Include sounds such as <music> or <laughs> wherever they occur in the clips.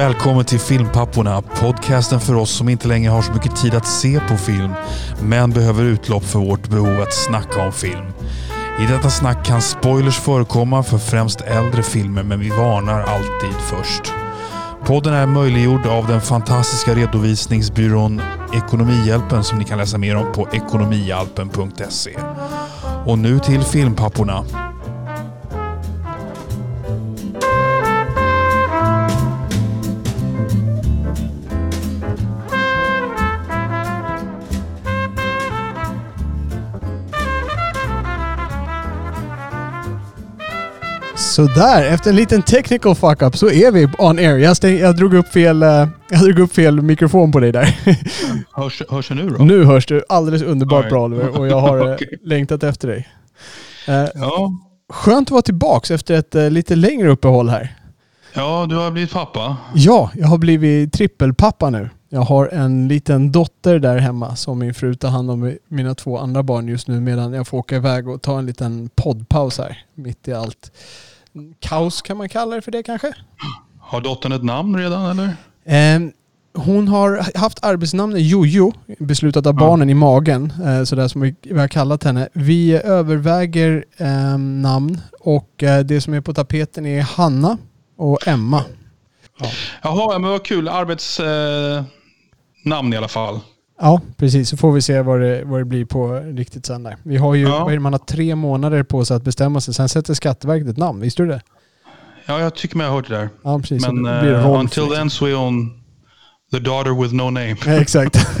välkommen till Filmpapporna, podcasten för oss som inte längre har så mycket tid att se på film, men behöver utlopp för vårt behov att snacka om film. I detta snack kan spoilers förekomma för främst äldre filmer, men vi varnar alltid först. Podden är möjliggjord av den fantastiska redovisningsbyrån Ekonomihjälpen som ni kan läsa mer om på ekonomihjälpen.se. Och nu till Filmpapporna. Sådär, efter en liten technical fuck-up så är vi on air. Jag, stäng, jag, drog upp fel, eh, <laughs> jag drog upp fel mikrofon på dig där. <laughs> Hörs, hörs det nu då? Nu hörs du alldeles underbart All bra right. Oliver och jag har <laughs> eh, Okej. längtat efter dig. Eh, Ja. Skönt att vara tillbaks efter ett lite längre uppehåll här. ja, du har blivit pappa. Ja, jag har blivit trippelpappa nu. Jag har en liten dotter där hemma som min fru tar hand om mina två andra barn just nu medan jag får åka iväg och ta en liten poddpaus här mitt i allt. Kaos kan man kalla det för det kanske? Har dottern ett namn redan eller? Eh, hon har haft arbetsnamnet Jojo, beslutat av Ja. barnen i magen, eh, sådär som vi, vi har kallat henne. Vi överväger eh, namn och eh, det som är på tapeten är Hanna och Emma. Jaha, men vad kul. Arbetsnamn eh, i alla fall. Ja, precis. Så får vi se vad det, vad det blir på riktigt sen där. Vi har ju, Ja. vad är det, man har tre månader på sig att bestämma sig. Sen sätter Skatteverket ett namn, visste du det? Ja, jag tycker mig ha hört det där. Ja, precis. Men Rolf, until liksom. then så är hon the daughter with no name. <laughs> Ja, exakt. <laughs>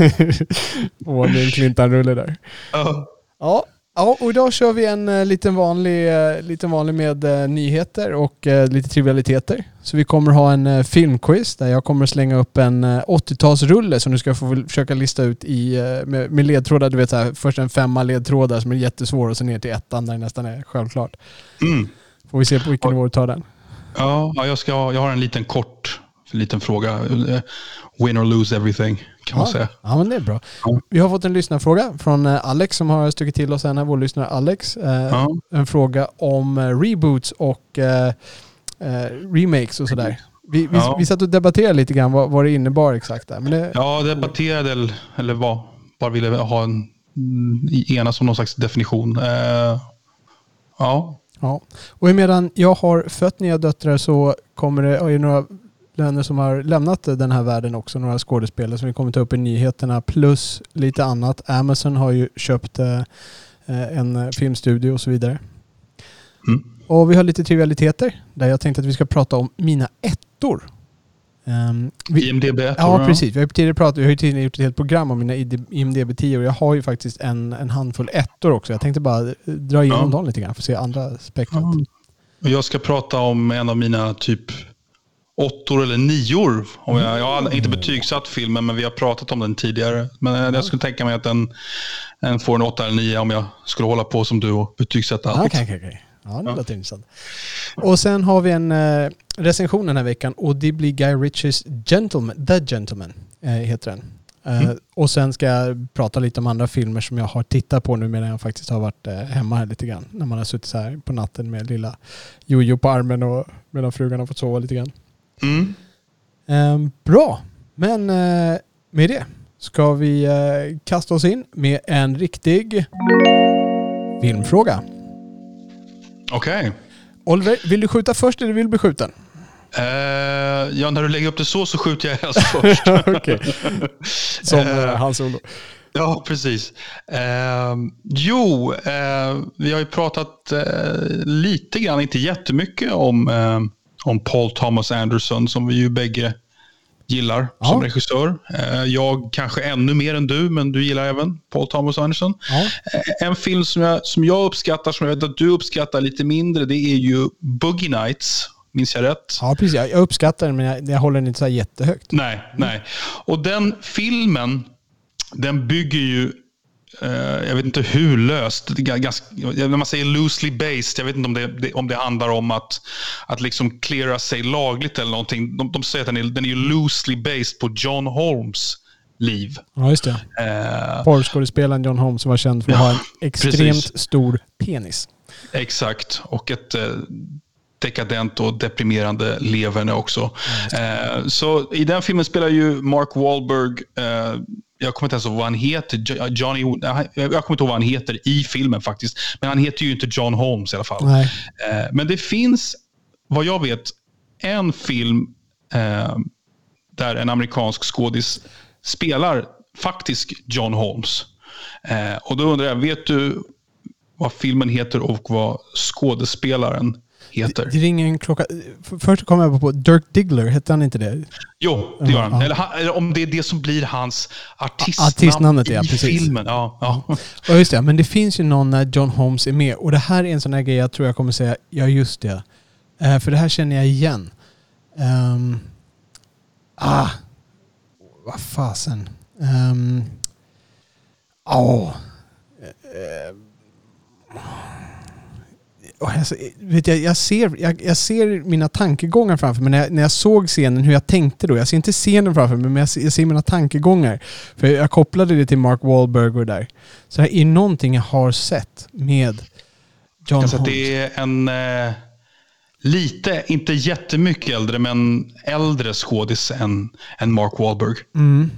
en Clintan-rulle där. Ja. Ja, ja, och idag kör vi en eh, liten vanlig, eh, liten vanlig med eh, nyheter och lite trivialiteter. Så vi kommer ha en filmquiz där jag kommer slänga upp en eh, 80-talsrulle som du ska få försöka lista ut i, med, med ledtrådar. Du vet så här, först en femma ledtrådar som är jättesvår och sen ner till ettan där det nästan är självklart. Mm. Får vi se på vilken nivå du tar den. Ja, jag, ska, jag har en liten kort liten fråga. Win or lose everything kan man Ja, säga. ja, men det är bra. Ja. Vi har fått en lyssnarfråga från eh, Alex som har stuckit till oss här, vår lyssnare Alex. Eh, Ja. En fråga om eh, reboots och remakes och sådär. Vi, vi, Ja. vi satt och debatterade lite grann vad, vad det innebar exakt där. Men det, Jag debatterade, eller- eller vad, bara ville ha en mm, enas om någon slags definition. Ja, ja. Och medan jag har fött nya döttrar så kommer det, är det några vänner som har lämnat den här världen också, några skådespelare som vi kommer ta upp i nyheterna plus lite annat. Amazon har ju köpt eh, en filmstudio och så vidare. Mm. Och vi har lite trivialiteter där jag tänkte att vi ska prata om mina ettor. Ehm, vi, IMDB 1 ja, precis. Vi har tidigare pratat, vi har ju tidigare gjort ett helt program om mina IMDB 10 och jag har ju faktiskt en, en handfull ettor också. Jag tänkte bara eh, dra igenom Ja. dem lite grann för att se andra spektrat. Ja. Jag ska prata om en av mina typ åttor eller nior. Om jag, jag har inte betygsatt filmen, men vi har pratat om den tidigare. Men jag skulle tänka mig att den, den får en åtta eller nio om jag skulle hålla på som du och betygsätta allt. Okej, okej, okej. Ja, det Ja. låter intressant. Och sen har vi en eh, recension den här veckan och det blir Guy Ritchies Gentleman, The Gentleman eh, heter den. Eh, Mm. Och sen ska jag prata lite om andra filmer som jag har tittat på nu medan jag faktiskt har varit eh, hemma här lite grann. När man har suttit så här på natten med lilla Jojo på armen och medan frugan har fått sova lite grann. Mm. Eh, bra, men eh, med det ska vi eh, kasta oss in med en riktig filmfråga. Okej. Oliver, vill du skjuta först eller vill du bli skjuten? Eh, ja, när du lägger upp det så så skjuter jag helst <laughs> först. Som eh, Hans Olo. Ja, precis. Eh, jo, eh, vi har ju pratat lite grann, inte jättemycket, om, om Paul Thomas Anderson som vi ju bägge gillar Ja. som regissör. Eh, jag kanske ännu mer än du, men du gillar även Paul Thomas Anderson. Ja. Eh, en film som jag, som jag uppskattar, som jag vet att du uppskattar lite mindre, det är ju Boogie Nights. Minns jag rätt? ja, precis. Jag uppskattar den men jag, jag håller den inte så här jättehögt. Nej, nej. Och den filmen, den bygger ju, eh, jag vet inte hur löst, ganska, när man säger loosely based, jag vet inte om det, det, om det handlar om att, att liksom cleara sig lagligt eller någonting. De, de säger att den är, den är loosely based på John Holmes liv. Ja, just det. Eh, Porrskådespelaren John Holmes var känd för att Ja, ha en extremt precis. stor penis. Exakt. Och ett, eh, dekadent och deprimerande leverne också. Eh, så i den filmen spelar ju Mark Wahlberg, eh, jag kommer inte ens ihåg vad han heter, Jo- Johnny, jag kommer inte ihåg vad han heter i filmen faktiskt. Men han heter ju inte John Holmes i alla fall. Nej. Eh, men det finns, vad jag vet, en film eh, där en amerikansk skådis spelar faktiskt John Holmes. Eh, och då undrar jag, vet du vad filmen heter och vad skådespelaren heter? Det ringer en klocka. Först kom jag på Dirk Diggler, hette han inte det? Jo, det gör han. Ja. Eller, han- eller om det är det som blir hans artistnamn Artistnamnet, ja, i precis. filmen. Ja, ja. Ja just det, men det finns ju någon när John Holmes är med. Och det här är en sån här grej jag tror jag kommer säga, ja just det. Eh, för det här känner jag igen. Ehm, ah, vad fasen. Um, oh. Och jag, vet jag, jag, ser, jag, jag ser mina tankegångar framför mig. När jag, när jag såg scenen, hur jag tänkte då. Jag ser inte scenen framför mig, men jag ser, jag ser mina tankegångar. För jag kopplade det till Mark Wahlberg och där. Så det är någonting jag har sett med John Alltså, Holmes. det är en eh, lite, inte jättemycket äldre, men äldre skådis än, än Mark Wahlberg. Mm.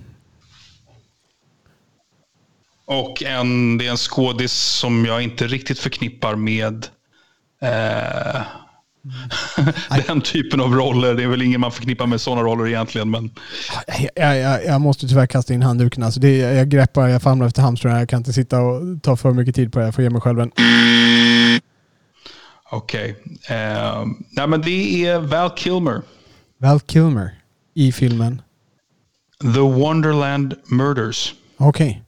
Och en, det är en skådis som jag inte riktigt förknippar med eh, <laughs> den typen av roller. Det är väl ingen man förknippar med sådana roller egentligen. Men Jag, jag, jag måste tyvärr kasta in handduken. Alltså det, jag greppar, jag famlar efter hamstrarna. Jag kan inte sitta och ta för mycket tid på det. Jag får ge mig själv en... okej. Eh, nej, men det är Val Kilmer. Val Kilmer i filmen. The Wonderland Murders. Okej.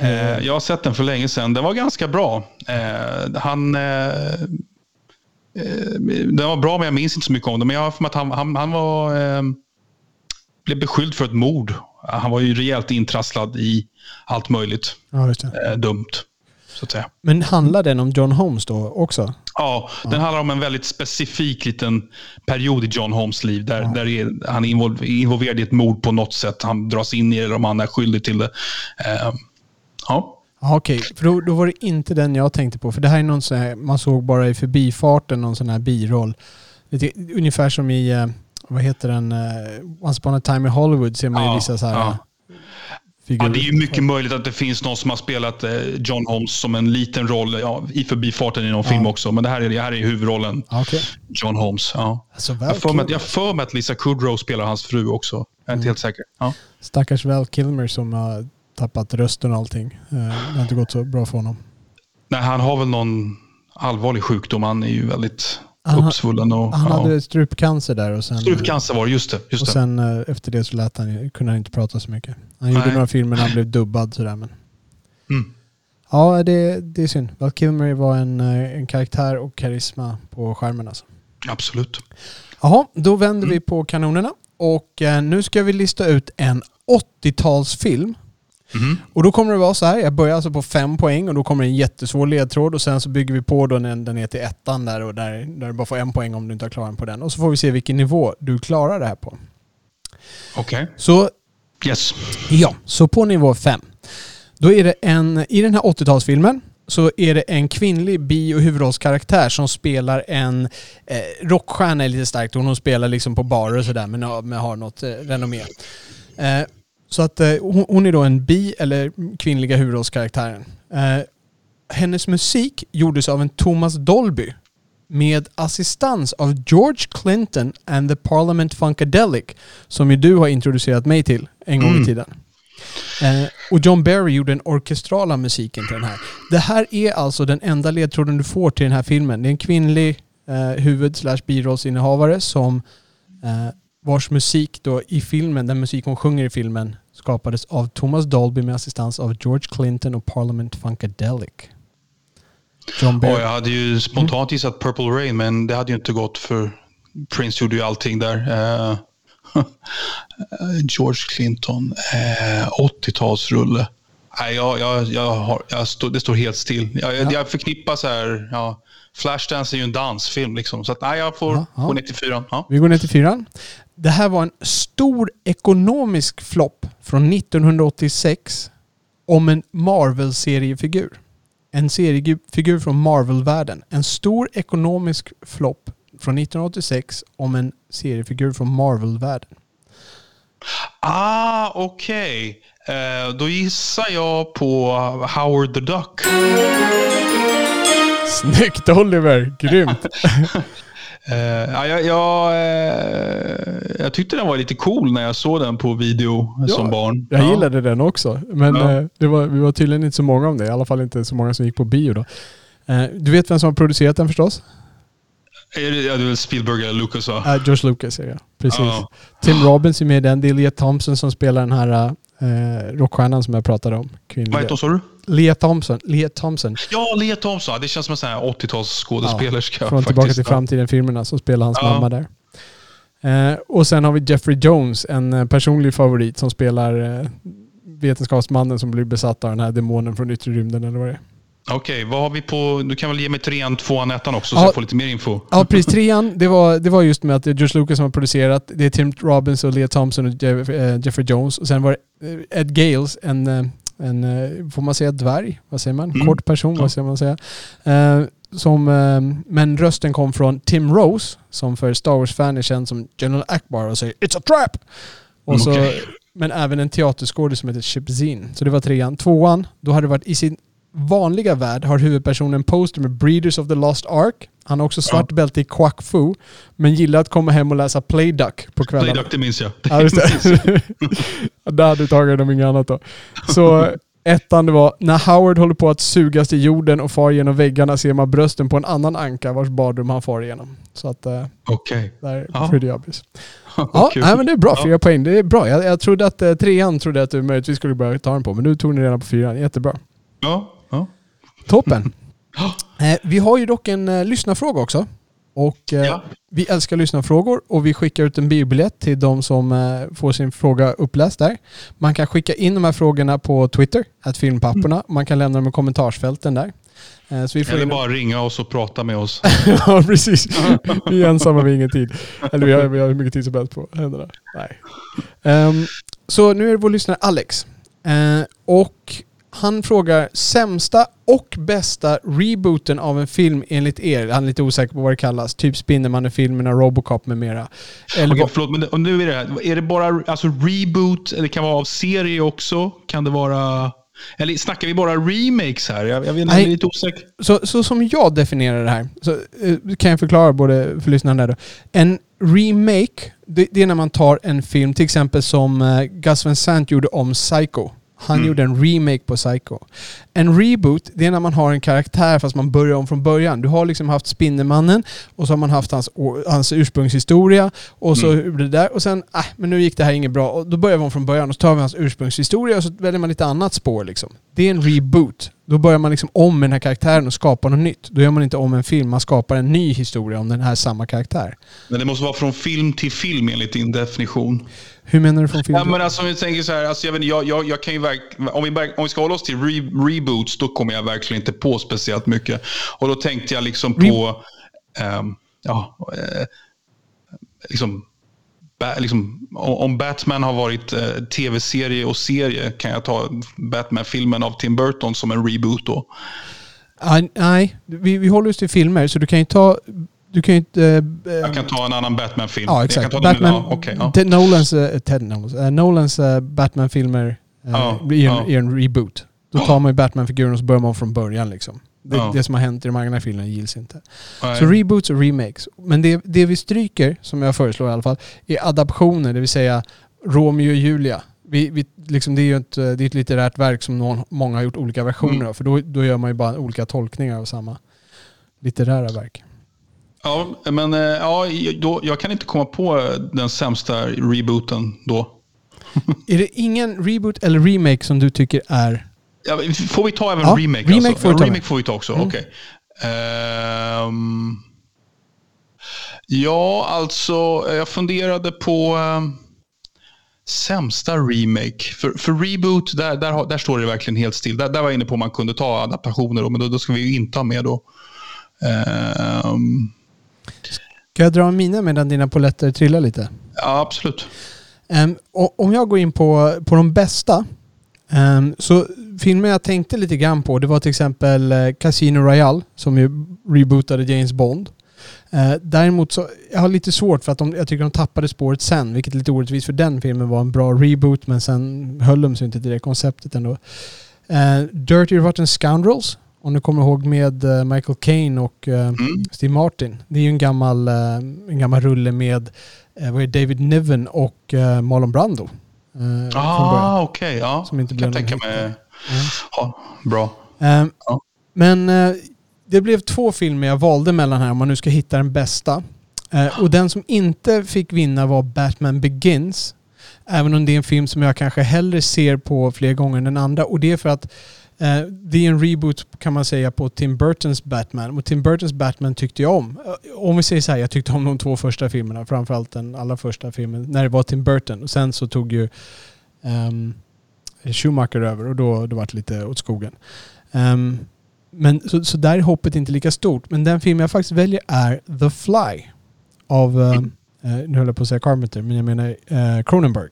Eh, jag har sett den för länge sedan. Den var ganska bra. Eh, han... Eh, den var bra, men jag minns inte så mycket om den. Men jag har för mig att han, han, han var... Blev beskylld för ett mord. Han var ju rejält intrasslad i allt möjligt Ja, dumt. Så att säga. Men handlar den om John Holmes då också? Ja, den handlar om en väldigt specifik liten period i John Holmes liv. Där, där är, han är invol- involverad i ett mord på något sätt. Han dras in i det eller om han är skyldig till det. Eh, ja. Ja, Okej, för då, då var det inte den jag tänkte på. För det här är någon sån här, man såg bara i förbifarten någon sån här biroll. Lite, ungefär som i, eh, vad heter den, eh, Once upon a time in Hollywood ser man ju Ja, vissa så här ja. figurer. Ja, det är ju mycket möjligt att det finns någon som har spelat eh, John Holmes som en liten roll ja, i förbifarten i någon film också. Men det här är, det här är huvudrollen, Ja, Okej. John Holmes. Ja. Alltså, Jag för mig jag för mig att Lisa Kudrow spelar hans fru också. Jag är Mm. inte helt säker. Ja. Stackars Val Kilmer som har tappat rösten och allting. Eh, Det har inte gått så bra för honom. Nej, han har väl någon allvarlig sjukdom. Han är ju väldigt Han uppsvullen. Och, Han ja. hade strupcancer där och sen, Strupcancer var det, just det. Just och det. sen eh, efter det så lät han, kunde han inte prata så mycket. Han gjorde Nej. några filmer när han blev dubbad sådär men. Mm. Ja, det, det är synd. Val Kilmer var en, eh, en karaktär och karisma på skärmen alltså. Absolut. Jaha, då vänder Mm. vi på kanonerna. Och eh, nu ska vi lista ut en 80-talsfilm. Mhm. Och då kommer det vara så här, jag börjar alltså på fem poäng och då kommer en jättesvår ledtråd och sen så bygger vi på då när den är till ettan där och där, där du bara får en poäng om du inte har klarat på den. Och så får vi se vilken nivå du klarar det här på. Okej. Så Yes. Ja, så på nivå 5. Då är det en, i den här 80-talsfilmen så är det en kvinnlig bi och huvudrollskaraktär som spelar en eh, rockstjärna är lite starkt. Hon spelar liksom på barer och sådär men, men har något eh, renommé. Eh, så att eh, hon, hon är då en bi eller kvinnliga huvudrollskaraktären. Eh, hennes musik gjordes av en Thomas Dolby med assistans av George Clinton and the Parliament Funkadelic som ju du har introducerat mig till en gång i Mm. tiden. Eh, och John Barry gjorde den orkestrala musiken till den här. Det här är alltså den enda ledtråden du får till den här filmen. Det är en kvinnlig eh, huvud slash birollsinnehavare som eh, vars musik då i filmen, den musik hon sjunger i filmen skapades av Thomas Dolby med assistans av George Clinton och Parliament Funkadelic. John Barry. Och jag hade ju spontant gissat Purple Rain, men det hade ju inte gått för Prince gjorde ju allting där. Eh, <laughs> George Clinton, eh, 80-talsrulle. Nej, jag, jag, jag har, jag stå, det står helt still. Jag, Ja. jag förknippar så här, ja, Flashdance är ju en dansfilm liksom. Så att, nej, jag får ja. gå ner till fyran. Ja. Vi går ner till fyran. Det här var en stor ekonomisk flopp från 1986 om en Marvel-seriefigur. En seriefigur från Marvel-världen. En stor ekonomisk flopp från 1986 om en seriefigur från Marvel-världen. Ah, okej. Eh, då gissar jag på Howard the Duck. Snyggt Oliver! Grymt! <laughs> Eh, ja, jag, jag, eh, jag tyckte den var lite cool när jag såg den på video Ja, som barn. Jag Ja. gillade den också. Men Ja. eh, det var, vi var tydligen inte så många om det. I alla fall inte så många som gick på bio då. Du vet vem som har producerat den förstås? Ja, det är väl Spielberg eller Lucas va? Uh, George Lucas är det, precis. Ja. Tim Robbins är med i den. Det är Lea Thompson som spelar den här uh, rockstjärnan som jag pratade om. Vad Kvinnliga. heter hon sa du? Lea Thompson. Lea Thompson. Ja, Lea Thompson. Det känns som en sån här 80-talsskådespelerska. Från Tillbaka till framtiden-filmerna som spelar hans Ja. mamma där. Eh, och sen har vi Jeffrey Jones, en eh, personlig favorit som spelar eh, vetenskapsmannen som blir besatt av den här demonen från yttre rymden eller vad det är. Okej, vad har vi på... Du kan väl ge mig trean, tvåan, ettan också Ja. så jag får lite mer info. <laughs> Ja, precis. Trean, det var, det var just med att det är George Lucas som har producerat. Det är Tim Robbins och Lea Thompson och Jeff, eh, Jeffrey Jones. Och sen var det eh, Ed Gales, en, eh, en eh, får man säga dvärg? Vad säger man? Mm. Kort person, Ja. vad ska man säga? Eh, som, men rösten kom från Tim Rose, som för Star Wars-fan är känd som General Akbar och säger “It's a trap!” och Mm, så, okej. Men även en teaterskådis som heter Chip Zin. Så det var trean. Tvåan, då hade det varit i sin vanliga värld har huvudpersonen en poster med Breeders of the Lost Ark. Han har också svart bälte i Quack Fu, men gillar att komma hem och läsa Playduck på kvällarna. Playduck, det minns jag. Ja, just det. <laughs> <laughs> Där hade du tagit om inget annat då. Så ettan det var, när Howard håller på att sugas till jorden och far genom väggarna ser man brösten på en annan anka vars badrum han far igenom. Så att uh, Okej. där Ja. pretty obvious. <laughs> Ja, nej, men det är bra. Ja. Fyra poäng. Det är bra. Jag, jag trodde att uh, trean trodde att du möjligtvis skulle börja ta den på, men nu tog ni redan på fyran. Jättebra. Ja, ja. Toppen. <gasps> Eh, vi har ju dock en eh, lyssnarfråga också. Och eh, Ja. vi älskar lyssnarfrågor och vi skickar ut en biobiljett till de som får sin fråga uppläst där. Man kan skicka in de här frågorna på Twitter, att filmpapporna. Man kan lämna dem i kommentarsfälten där. Så vi får Eller in... bara ringa oss och prata med oss. <laughs> ja, precis. Vi är ensamma, vi har ingen tid. Eller vi har, vi har hur mycket tid som helst på händerna. Nej. Ehm, så nu är det vår lyssnare Alex. Eh, och han frågar sämsta och bästa rebooten av en film enligt er. Han är lite osäker på vad det kallas. Typ Spindelmannen-filmerna, Robocop med mera. Eller vad- förlåt, men och nu är det här. Är det bara alltså, reboot, eller det kan vara av serie också? Kan det vara... Eller snackar vi bara remakes här? Jag, jag vet Nej. är lite osäker. Så, så som jag definierar det här, så eh, kan jag förklara både för lyssnarna där då. En remake, det, det är när man tar en film, till exempel som eh, Gus Van Sant gjorde om Psycho. Han Mm. gjorde en remake på Psycho. En reboot, det är när man har en karaktär fast man börjar om från början. Du har liksom haft Spindelmannen och så har man haft hans, hans ursprungshistoria och så Mm. det där och sen, äh, men nu gick det här inget bra och då börjar vi om från början och så tar vi hans ursprungshistoria och så väljer man lite annat spår liksom. Det är en reboot. Då börjar man liksom om med den här karaktären och skapar något nytt. Då gör man inte om en film, man skapar en ny historia om den här samma karaktär. Men det måste vara från film till film enligt din definition. Hur menar du från film? Ja, men alltså, om vi tänker så här, alltså, jag, vet, jag, jag, jag kan ju verk, om, vi, om vi ska hålla oss till re, reboots, då kommer jag verkligen inte på speciellt mycket. Och då tänkte jag liksom på, ehm, ja, eh, liksom, ba, liksom, om om Batman har varit eh, tv-serie och serie kan jag ta Batman-filmen av Tim Burton som en reboot då. Ah, nej, vi, vi håller oss till filmer så du kan ju ta... Du kan ju inte... eh, Jag kan ta en annan Batman-film. Ja, exakt. Batman, ja, okej, ja. Ted Nolans, eh, Ted Nolans, eh, Nolans eh, Batman-filmer eh, blir en, ja. är en reboot. Då tar man ju Batman-figuren och så börjar man från början liksom. Det, Ja. det som har hänt i de andra filmerna gills inte. Så reboots och remakes. Men det, det vi stryker, som jag föreslår i alla fall, är adaptioner, det vill säga Romeo och Julia. Vi, vi, liksom, det är ju ett, det är ett litterärt verk som någon, många har gjort olika versioner Mm. av. För då, då gör man ju bara olika tolkningar av samma litterära verk. Ja, men eh, ja, då, jag kan inte komma på den sämsta rebooten då. <laughs> Är det ingen reboot eller remake som du tycker är... Ja, får vi ta även Ja, remake? remake alltså? får Ja, ta remake får vi ta också. Mm. Okej. Ehm, ja, alltså jag funderade på ehm, sämsta remake. För, för reboot, där, där, där står det verkligen helt still. Där, där var jag inne på om man kunde ta adaptationer, då, men då, då ska vi ju inte ha med då. Ehm, Kan jag dra mina medan dina poletter trillar lite? ja, absolut. Och om jag går in på, på de bästa Um, så filmer jag tänkte lite grann på, det var till exempel uh, Casino Royale som ju rebootade James Bond. Uh, däremot så, jag har lite svårt för att de, jag tycker de tappade spåret sen, vilket är lite orättvist för den filmen var en bra reboot men sen höll de sig inte till det konceptet ändå. Uh, Dirty Rotten Scoundrels, om du kommer ihåg med Michael Caine och mm. Steve Martin. Det är ju en gammal, en gammal rulle med vad är David Niven och Marlon Brando. Ah, okej. Okay, ja. Som inte kan jag tänka mig. Ja, bra. Uh, ja. Men det blev två filmer jag valde mellan här om man nu ska hitta den bästa. Och den som inte fick vinna var Batman Begins. Även om det är en film som jag kanske hellre ser på fler gånger än den andra. Och det är för att Uh, det är en reboot kan man säga på Tim Burtons Batman. Och Tim Burtons Batman tyckte jag om. Uh, om vi säger så här, jag tyckte om de två första filmerna. Framförallt den allra första filmen när det var Tim Burton. Och sen så tog ju um, Schumacher över och då, då var det lite åt skogen. Um, men, så, så där är hoppet inte lika stort. Men den film jag faktiskt väljer är The Fly. Av, uh, nu höll jag på att säga Carpenter, men jag menar Cronenberg.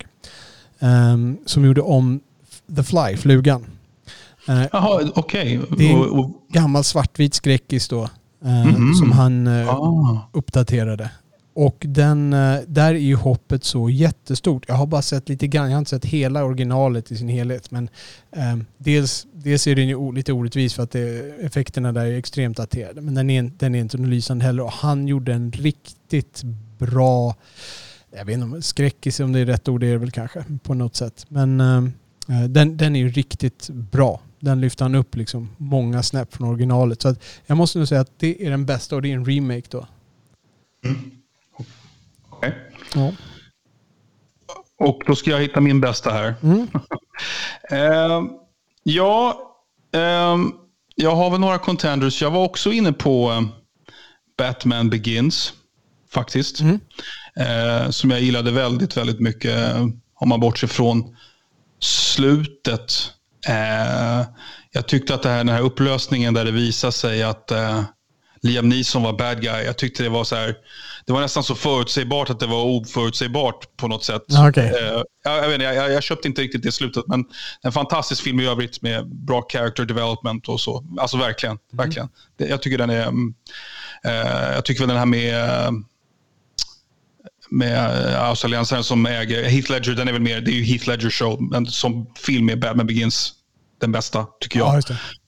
Um, som gjorde om The Fly, Flugan. Eh, Jaha, okej. Okay. Det är en gammal svartvit skräckis då. Mm -hmm. Som han eh, ah. uppdaterade. Och den, där är ju hoppet så jättestort. Jag har bara sett lite grann, jag har inte sett hela originalet i sin helhet. Men eh, dels, dels är den ju lite orättvis för att det, effekterna där är extremt daterade. Men den är, den är inte lysande heller. Och han gjorde en riktigt bra, jag vet inte om skräckis om det är rätt ord, det är det väl kanske på något sätt. Men eh, den, den är ju riktigt bra den lyfter han upp liksom många snäpp från originalet. Så jag måste nog säga att det är den bästa och det är en remake då. Mm. Okej. Okay. Ja. Och då ska jag hitta min bästa här. Mm. uh, <laughs> ja, uh, jag har väl några contenders. Jag var också inne på uh, Batman Begins, faktiskt. Mm. Eh, som jag gillade väldigt, väldigt mycket. Om man bortser från slutet Eh, jag tyckte att det här, den här upplösningen där det visade sig att eh, Liam Neeson var bad guy. Jag tyckte det var så här, det var nästan så förutsägbart att det var oförutsägbart på något sätt. Okay. Eh, jag, jag, vet, jag, jag, köpte inte riktigt det slutet, men en fantastisk film i övrigt med bra character development och så. Alltså verkligen, mm. verkligen. Jag tycker den är, mm, eh, jag tycker väl den här med med australiensaren som äger Heath Ledger, den är väl mer, det är ju Heath Ledger show, men som film är Batman Begins den bästa, tycker jag.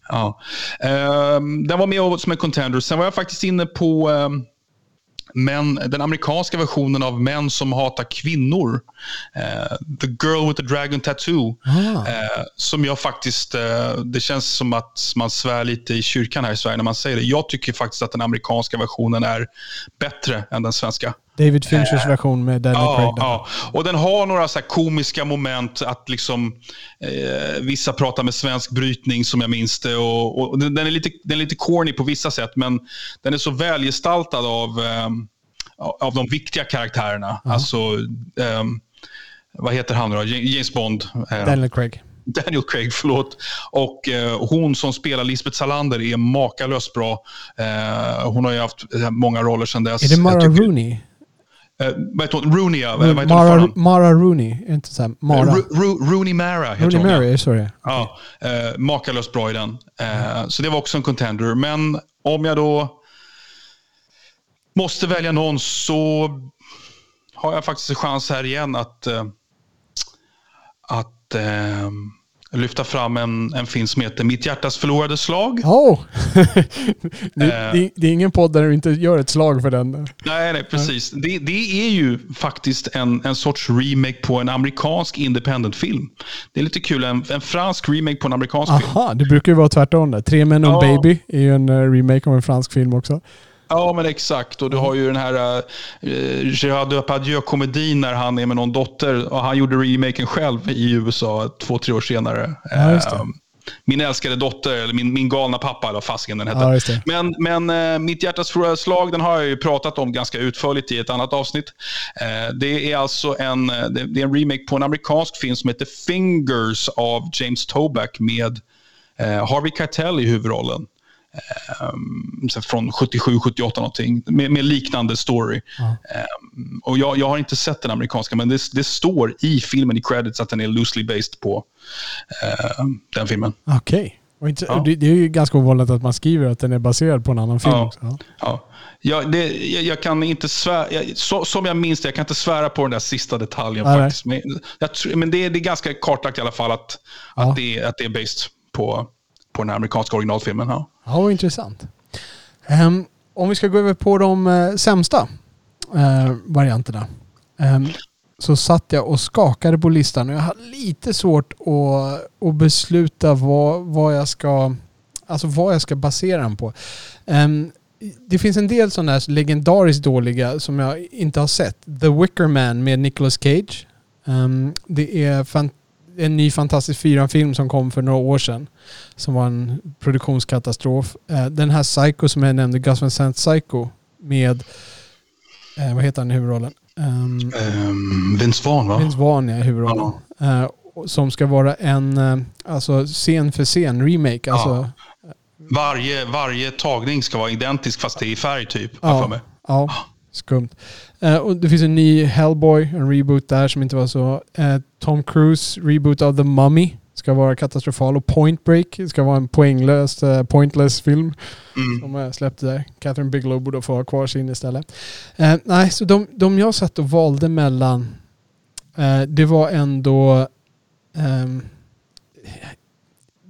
Ja, ja. Um, den var med som en contender. Sen var jag faktiskt inne på um, män, den amerikanska versionen av Män som hatar kvinnor. Uh, the Girl with the Dragon Tattoo. Uh, som jag faktiskt, uh, det känns som att man svär lite i kyrkan här i Sverige när man säger det. Jag tycker faktiskt att den amerikanska versionen är bättre än den svenska. David Finchers äh, version med Daniel ja, Craig. Ja, och den har några så komiska moment. att liksom eh, Vissa pratar med svensk brytning som jag minns det. Och, och den, är lite, den är lite corny på vissa sätt, men den är så välgestaltad av, eh, av de viktiga karaktärerna. Mm. Alltså, eh, vad heter han då? James Bond. Eh, Daniel Craig. Daniel Craig, förlåt. Och eh, hon som spelar Lisbeth Salander är makalöst bra. Eh, hon har ju haft många roller sedan dess. Är det Mara Rooney? Uh, vad heter hon? Rooney, ja. Vad heter Mara, hon Mara Rooney, inte så här, Mara. Ru, Ru, Rooney Mara heter Rooney hon. Mara, sorry. Ja, uh, makalöst bra i den. Mm. Så det var också en contender. Men om jag då måste välja någon så har jag faktiskt en chans här igen att, uh, att lyfta fram en, en film som heter Mitt hjärtas förlorade slag. Oh. <laughs> det, eh. det, det, är ingen podd där du inte gör ett slag för den. Nej, nej precis. Det, det är ju faktiskt en, en sorts remake på en amerikansk independent-film. Det är lite kul, en, en fransk remake på en amerikansk Aha, film. Jaha, det brukar ju vara tvärtom. Där. Tre män och ja. baby är ju en uh, remake av en fransk film också. Ja, men exakt. Och du har ju den här uh, Gerard Depardieu-komedin när han är med någon dotter. Och han gjorde remaken själv i USA två, tre år senare. Ja, uh, min älskade dotter, eller min, min galna pappa, eller fasken den hette. Ja, men men uh, Mitt hjärtas slag, den har jag ju pratat om ganska utförligt i ett annat avsnitt. Uh, det är alltså en, det, det, är en remake på en amerikansk film som heter Fingers av James Toback med uh, Harvey Keitel i huvudrollen. Um, från 77, 78 någonting, med, med liknande story. Ja. Um, och jag, jag har inte sett den amerikanska, men det, det står i filmen i credits att den är loosely based på eh, den filmen. Okej. Okay. Ja. Det, det, är ju ganska ovanligt att man skriver att den är baserad på en annan film. Ja. Ja. ja. Jag, det, jag, jag, kan inte svära, jag, så, som jag minns det, jag kan inte svära på den där sista detaljen Nej. faktiskt. Men, jag, men det, det, är ganska kartlagt i alla fall att, att, det, att det är based på, på den amerikanska originalfilmen. Ja, ja intressant. Um, om vi ska gå över på de uh, sämsta uh, varianterna. Um, så satt jag och skakade på listan och jag hade lite svårt att, att besluta vad, vad, jag ska, alltså vad jag ska basera den på. Um, det finns en del sådana här legendariskt dåliga som jag inte har sett. The Wicker Man med Nicolas Cage. Um, det är en ny fantastisk fyra-film som kom för några år sedan. Som var en produktionskatastrof. Uh, den här Psycho som jag nämnde, Gus Van Sant Psycho med, uh, vad heter han i huvudrollen? Um, um, Vince Vaughn va? Vince Vaughn ja, i huvudrollen. Ja. Uh, som ska vara en, alltså scen för scen remake. Alltså, ja varje, varje tagning ska vara identisk fast det är i färg typ. Ja, ja skumt. Uh, och det finns en ny Hellboy, en reboot där som inte var så. Uh, Tom Cruise reboot av The Mummy ska vara katastrofal och Point Break ska vara en poänglös, uh, pointless film. Mm. Som jag släppte där. Catherine Bigelow borde få ha kvar sin istället. nej, så de, de jag satt och valde mellan det var ändå um,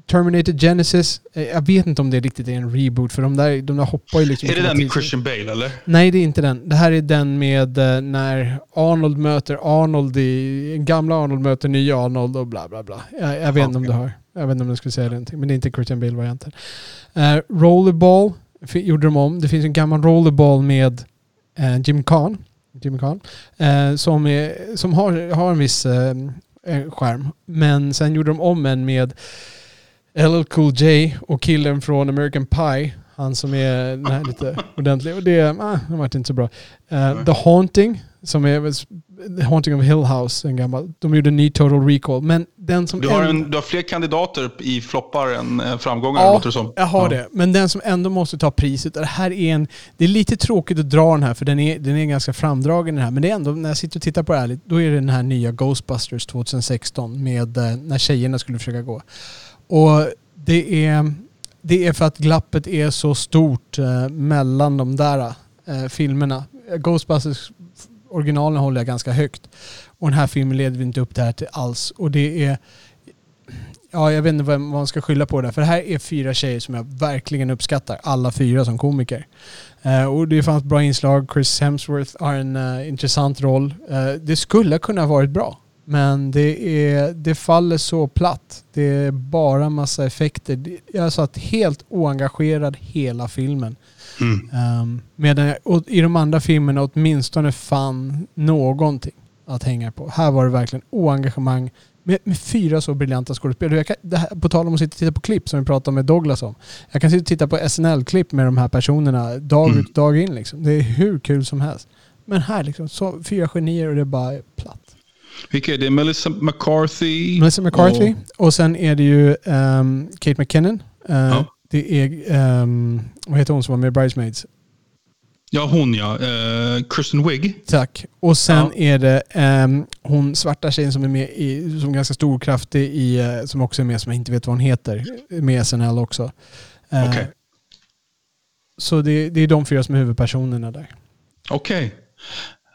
Terminator Genesis, eh, jag vet inte om det riktigt är en reboot för de där, de där hoppar ju liksom... Är det den med Christian Bale eller? Nej, det är inte den. Det här är den med uh, när Arnold möter Arnold i... Gamla Arnold möter nya Arnold och bla bla bla. Jag, jag vet inte okay. om du har. Jag vet inte om jag skulle säga det, men det är inte Christian Bale-varianten. Uh, rollerball gjorde de om. Det finns en gammal Rollerball med uh, Jim Kahn. Jim Kahn. som, är, som har, har en viss skärm. Men sen gjorde de om en med LL Cool J och killen från American Pie. Han som är nej, lite <laughs> ordentlig. Och det, ah, det var inte så bra. Uh, The Haunting, som är The Haunting of Hill House, en gammal. De gjorde en ny Total Recall. Men den som du, har en, du har fler kandidater i floppar än eh, framgångar, ja, låter det som. jag har ja. det. Men den som ändå måste ta priset, det här är en... Det är lite tråkigt att dra den här, för den är, den är ganska framdragen den här. Men det är ändå, när jag sitter och tittar på det här, då är det den här nya Ghostbusters 2016 med eh, när tjejerna skulle försöka gå. Och det är, det är för att glappet är så stort eh, mellan de där eh, filmerna. Ghostbusters originalen håller jag ganska högt. Och den här filmen leder inte upp det här till alls. Och det är... Ja, jag vet inte vad man ska skylla på det. För det här är fyra tjejer som jag verkligen uppskattar. Alla fyra som komiker. Uh, och det fanns bra inslag. Chris Hemsworth har en uh, intressant roll. Uh, det skulle kunna ha varit bra. Men det, är, det faller så platt. Det är bara massa effekter. Jag satt helt oengagerad hela filmen. Mm. Um, medan jag i de andra filmerna åtminstone fann någonting att hänga på. Här var det verkligen oengagemang med, med fyra så briljanta skådespelare. på tal om att sitta och titta på klipp som vi pratade med Douglas om. Jag kan sitta och titta på SNL-klipp med de här personerna dag mm. ut dag in. Liksom. Det är hur kul som helst. Men här liksom, så, fyra genier och det är bara platt. Vilka är det? Melissa McCarthy? Melissa McCarthy. Och, och sen är det ju um, Kate McKinnon. Uh, ja. Det är, um, vad heter hon som var med i Bridesmaids? Ja, hon ja. Uh, Kristen Wiig. Tack. Och sen ja. är det um, hon svarta tjejen som är med i, som är ganska storkraftig i, uh, som också är med, som jag inte vet vad hon heter, med SNL också. Uh, Okej. Okay. Så det, det, är de fyra som är huvudpersonerna där. Okej. Okay.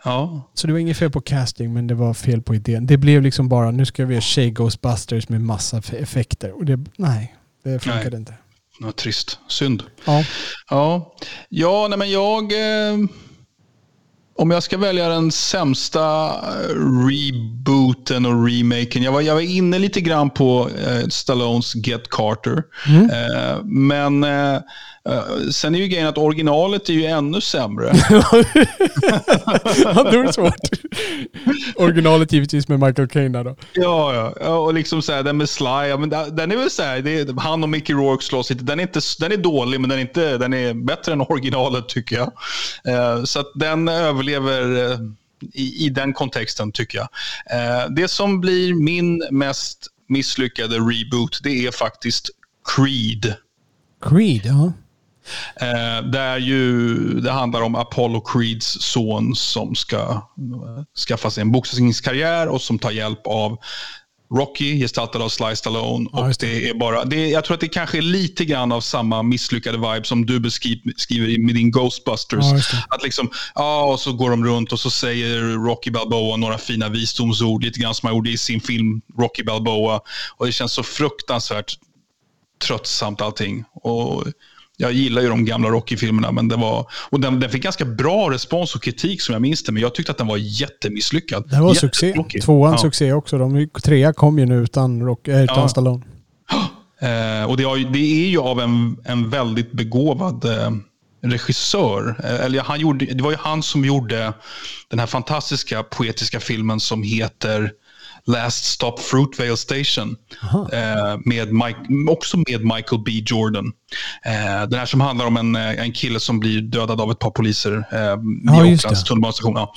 Ja. Så det var inget fel på casting, men det var fel på idén. Det blev liksom bara, nu ska vi göra Tjej Ghostbusters med massa effekter. Och det, nej, det funkade nej. inte. Ja, trist. Synd. Ja. Ja, ja nej men jag... Eh, om jag ska välja den sämsta eh, rebooten och remaken. Jag var, jag var inne lite grann på eh, Stallones Get Carter. Mm. Eh, men eh, sen är ju grejen att originalet är ju ännu sämre. <laughs> ja, <laughs> det är svårt. originalet givetvis med Michael Caine då. Ja, ja. Och liksom så här, den med Sly, ja, men den är väl så här, det är, han och Mickey Rourke slåss inte. Den är, inte, den är dålig, men den är, inte, den är bättre än originalet tycker jag. Uh, så att den överlever uh, i, i den kontexten tycker jag. det som blir min mest misslyckade reboot, det är faktiskt Creed. Creed, ja. Eh, där ju, det handlar om Apollo Creeds son som ska skaffa sig en boxningskarriär och som tar hjälp av Rocky, gestaltad av Sly Stallone. Ja, och just det. det är bara, det, jag tror att det kanske är lite grann av samma misslyckade vibe som du beskriver med din Ghostbusters. Ja. Att liksom, ja, och så går de runt och så säger Rocky Balboa några fina visdomsord, lite grann som han gjorde i sin film Rocky Balboa. Och det känns så fruktansvärt tröttsamt allting. Och jag gillar ju de gamla Rocky-filmerna, men det var... Och den, den fick ganska bra respons och kritik som jag minns det, men jag tyckte att den var jättemisslyckad. Det var succé. Tvåan Ja. succé också. De, trea kom ju nu utan, rock, äh, utan Ja. Stallone. <gasps> Eh, och det, har, det är ju av en, en väldigt begåvad eh, regissör. Eh, eller han gjorde, det var ju han som gjorde den här fantastiska poetiska filmen som heter Last Stop Fruitvale Station. Eh, med Mike, också med Michael B Jordan. Eh, den här som handlar om en, eh, en kille som blir dödad av ett par poliser eh, Ja, vid Oaklands tunnelbanestation. Ja.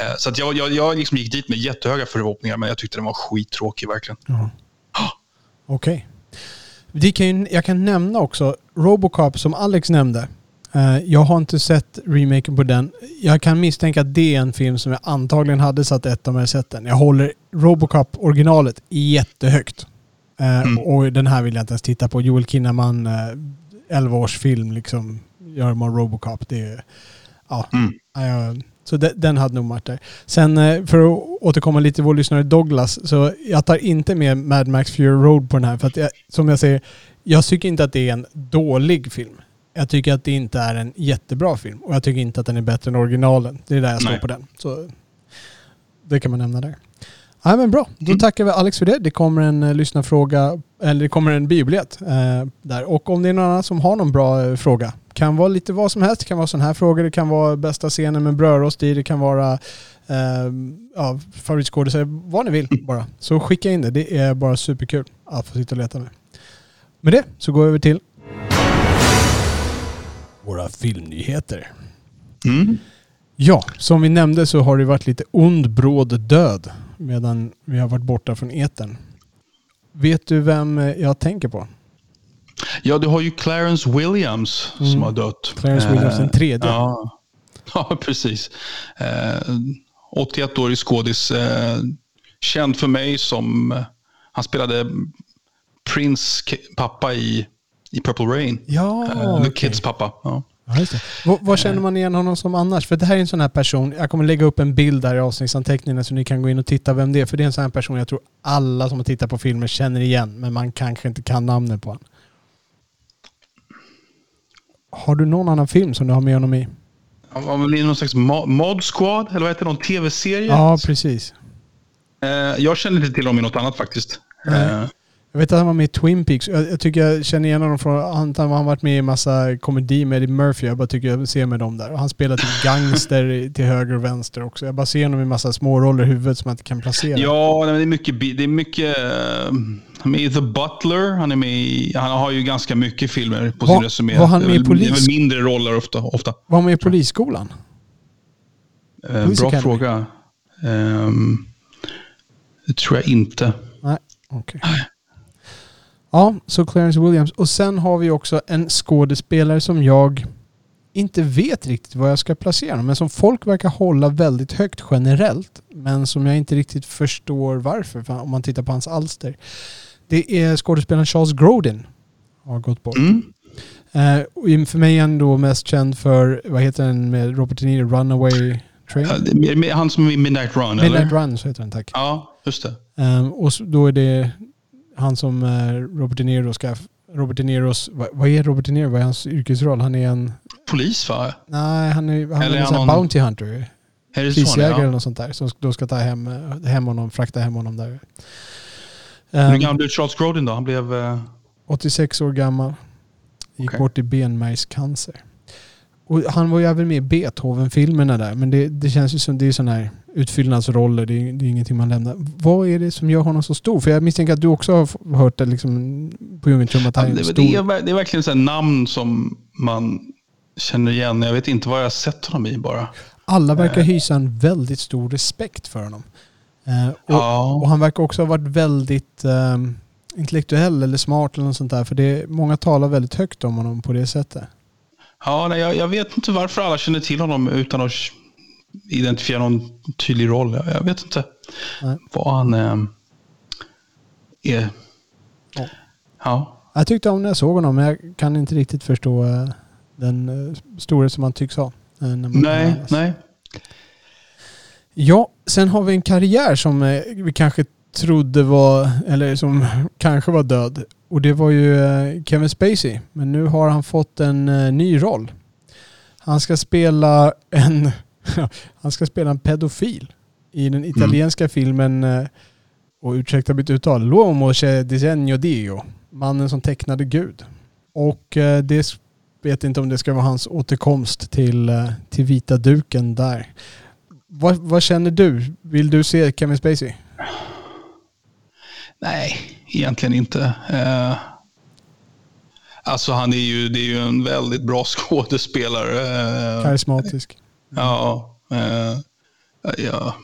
Eh, så att jag, jag, jag liksom gick dit med jättehöga förhoppningar, men jag tyckte den var skittråkig verkligen. Okej. Det kan ju, jag kan nämna också Robocop som Alex nämnde. Eh, jag har inte sett remaken på den. Jag kan misstänka att det är en film som jag antagligen hade satt ett om jag sett den. Jag håller Robocop originalet jättehögt. Eh, Mm. Och den här vill jag inte ens titta på. Joel Kinnaman, eh, 11 års film liksom, gör man Robocop. Det är, ja, Mm. Så de, den hade nog varit där. Sen eh, för att återkomma lite till vår lyssnare Douglas, så jag tar inte med Mad Max Fury Road på den här. För att jag, som jag säger, jag tycker inte att det är en dålig film. Jag tycker att det inte är en jättebra film. Och jag tycker inte att den är bättre än originalen. Det är där jag står Nej. på den. Så det kan man nämna där. Ja, men bra, då Mm. tackar vi Alex för det. Det kommer en uh, lyssnarfråga, eller det kommer en biobiljett eh, där. Och om det är någon annan som har någon bra eh, fråga, kan vara lite vad som helst. Det kan vara sådana här frågor, det kan vara bästa scenen med brödrost i, det kan vara eh, ja, favoritskådisar, vad ni vill bara. Så skicka in det, det är bara superkul att få sitta och leta med. Med det så går vi över till våra filmnyheter. Mm. Ja, som vi nämnde så har det varit lite ond bråd död medan vi har varit borta från etern. Vet du vem eh, jag tänker på? Ja, du har ju Clarence Williams Mm. som har dött. Clarence Williams den tredje. Ja, <laughs> ja precis. Eh, 81-årig skådis. Eh, känd för mig som... eh, Han spelade Prince pappa i, i Purple Rain. Ja, Eh, The okej. Kids pappa. Ja. Ja. Vad, vad känner man igen honom som annars? För det här är en sån här person, jag kommer lägga upp en bild där i avsnittsanteckningarna så ni kan gå in och titta vem det är. För det är en sån här person jag tror alla som har tittat på filmer känner igen, men man kanske inte kan namnet på honom. Har du någon annan film som du har med honom i? Han var väl i någon slags mo- Mod Squad, eller vad heter det? Någon tv-serie? Ja, precis. Eh, jag känner inte till honom i något annat faktiskt. Nej. Jag vet att han var med i Twin Peaks. Jag, jag tycker jag känner igen honom från... Han han har varit med i massa komedi med Eddie Murphy. Jag bara tycker jag ser med dem där. Och han spelar typ gangster till höger och vänster också. Jag bara ser honom i massa små roller i huvudet som man inte kan placera. Ja, det är mycket... Det är mycket eh, han är med i The Butler. Han, är med i, han har ju ganska mycket filmer på Var- sin resumé. var han med i Polis? Det är väl mindre roller ofta. ofta. Var han med i Polisskolan? Eh, bra fråga. Ehm, det tror jag inte. Nej, okej. Ja, så Clarence Williams. Och sen har vi också en skådespelare som jag inte vet riktigt var jag ska placera honom, men som folk verkar hålla väldigt högt generellt. Men som jag inte riktigt förstår varför, för om man tittar på hans alster. Det är skådespelaren Charles Grodin. Har gått bort. Mm. Och för mig är han då mest känd för, vad heter den med Robert De Niro, Runaway Train? Med- Han som är Midnight Run, Midnight eller? Run, så heter den tack. Ja, just det. Ehm, och då är det han som eh, Robert De Niro ska... Robert De Niros... Vad, är Robert De Niro? Vad är hans yrkesroll? Han är en... Polis, va? Nej, han är, han Eller är en någon- Bounty Hunter. Prisjägare eller Ja. något sånt där. Som då ska ta hem, eh, hem honom, frakta hem honom där. Hur Ehm, gammal blev Charles Grodin då? Han blev... eh, 86 år gammal. Gick Okej. bort i benmärgscancer. Och han var ju även med i Beethoven-filmerna där. Men det, det känns ju som det är sådana här utfyllnadsroller. Det är, det är ingenting man lämnar. Vad är det som gör honom så stor? För jag misstänker att du också har hört det liksom på Djungeltrum att Ja, han är det, stor. det, är, det är verkligen så namn som man känner igen. Jag vet inte vad jag har sett honom i bara. Alla verkar Eh. hysa en väldigt stor respekt för honom. Eh, och, Ja. och han verkar också ha varit väldigt ehm, intellektuell eller smart eller något sånt där. För det, många talar väldigt högt om honom på det sättet. Ja, nej, jag, jag vet inte varför alla känner till honom utan att identifiera någon tydlig roll. Jag, jag vet inte Nej. vad han eh, är. Ja. Ja. Jag tyckte om när jag såg honom, men jag kan inte riktigt förstå eh, den uh, storhet som han tycks ha. eh, Nej, nej. Ja, sen har vi en karriär som eh, vi kanske trodde var, eller som kanske var död. Och det var ju eh, Kevin Spacey. Men nu har han fått en eh, ny roll. Han ska spela en, <laughs> han ska spela en pedofil i den italienska filmen, eh, och ursäkta mitt uttal, L'uomo che disegno Dio. Mannen som tecknade Gud. Och det vet inte om det ska vara hans återkomst till, till vita duken där. Vad, vad känner du? Vill du se Kevin Spacey? Nej, egentligen inte. Eh, alltså han är ju, det är ju en väldigt bra <laughs> skådespelare. Eh, Karismatisk. ja, eh, ja,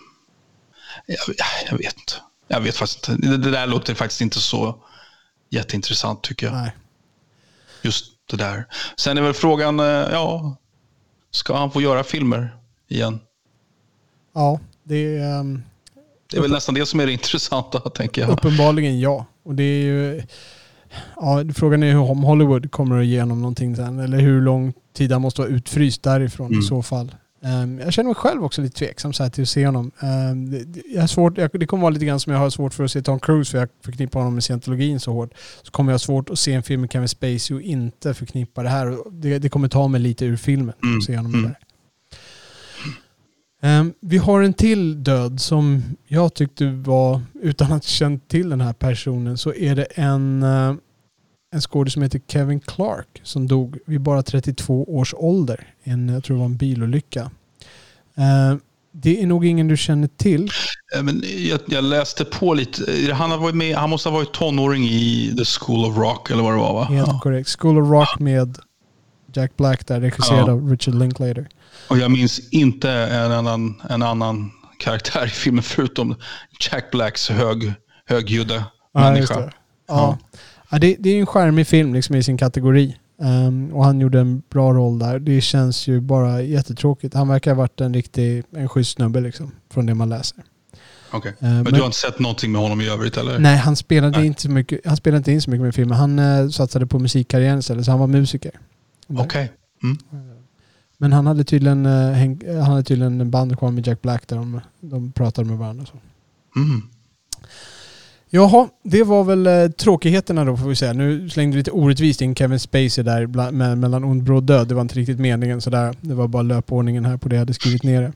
jag, jag vet inte. Jag vet faktiskt inte. Det, det där låter faktiskt inte så jätteintressant tycker jag. Nej. Just det där. Sen är väl frågan, eh, ja, ska han få göra filmer igen? Ja, det är um, Det är väl nästan det som är det intressanta, tänker jag. uppenbarligen ja. Och det är ju... Ja, frågan är hur om Hollywood kommer att ge honom någonting sen. Eller hur lång tid han måste vara utfryst därifrån i Mm. så fall. Ehm, jag känner mig själv också lite tveksam så här till att se honom. Ehm, det, jag har svårt, jag, det kommer vara lite grann som jag har svårt för att se Tom Cruise för jag förknippar honom med scientologin så hårt. Så kommer jag ha svårt att se en film med Kevin Spacey och inte förknippa det här. Det, det kommer ta mig lite ur filmen Mm, att se honom mm. där. Ehm, vi har en till död som jag tyckte var, utan att känna till den här personen, så är det en, eh, en skådespelare som heter Kevin Clark som dog vid bara 32 års ålder. En, jag tror det var en bilolycka. Ehm, det är nog ingen du känner till. Eh, Men jag, jag läste på lite. Eh, Han, har varit med, han måste ha varit tonåring i The School of Rock, eller vad det var va? Helt Ja. korrekt. School of Rock med Jack Black där, regisserad Ja. av Richard Linklater. Och jag minns inte en annan, en annan karaktär i filmen förutom Jack Blacks hög, högljudda Ja, människa. det. Ja. Ja, det, det är ju en charmig film liksom i sin kategori. Ehm, och han gjorde en bra roll där. Det känns ju bara jättetråkigt. Han verkar ha varit en riktig, en schysst snubbe liksom. Från det man läser. Okej. Eh, Men, men- du har inte sett någonting med honom i övrigt eller? Nej, han spelade, Nej. Inte så mycket, han spelade inte in så mycket med filmen. Han eh, satsade på musikkarriären istället, så han var musiker. Okej. Mm. Men han hade tydligen, eh, häng, han hade tydligen en band kvar med Jack Black där de, de pratade med varandra. Så. Mm. Jaha, det var väl eh, tråkigheterna då får vi säga. Nu slängde vi lite orättvist in Kevin Spacey där bla, med, mellan ond, bråd död. Det var inte riktigt meningen sådär. Det var bara löpordningen här på det jag hade skrivit ner det.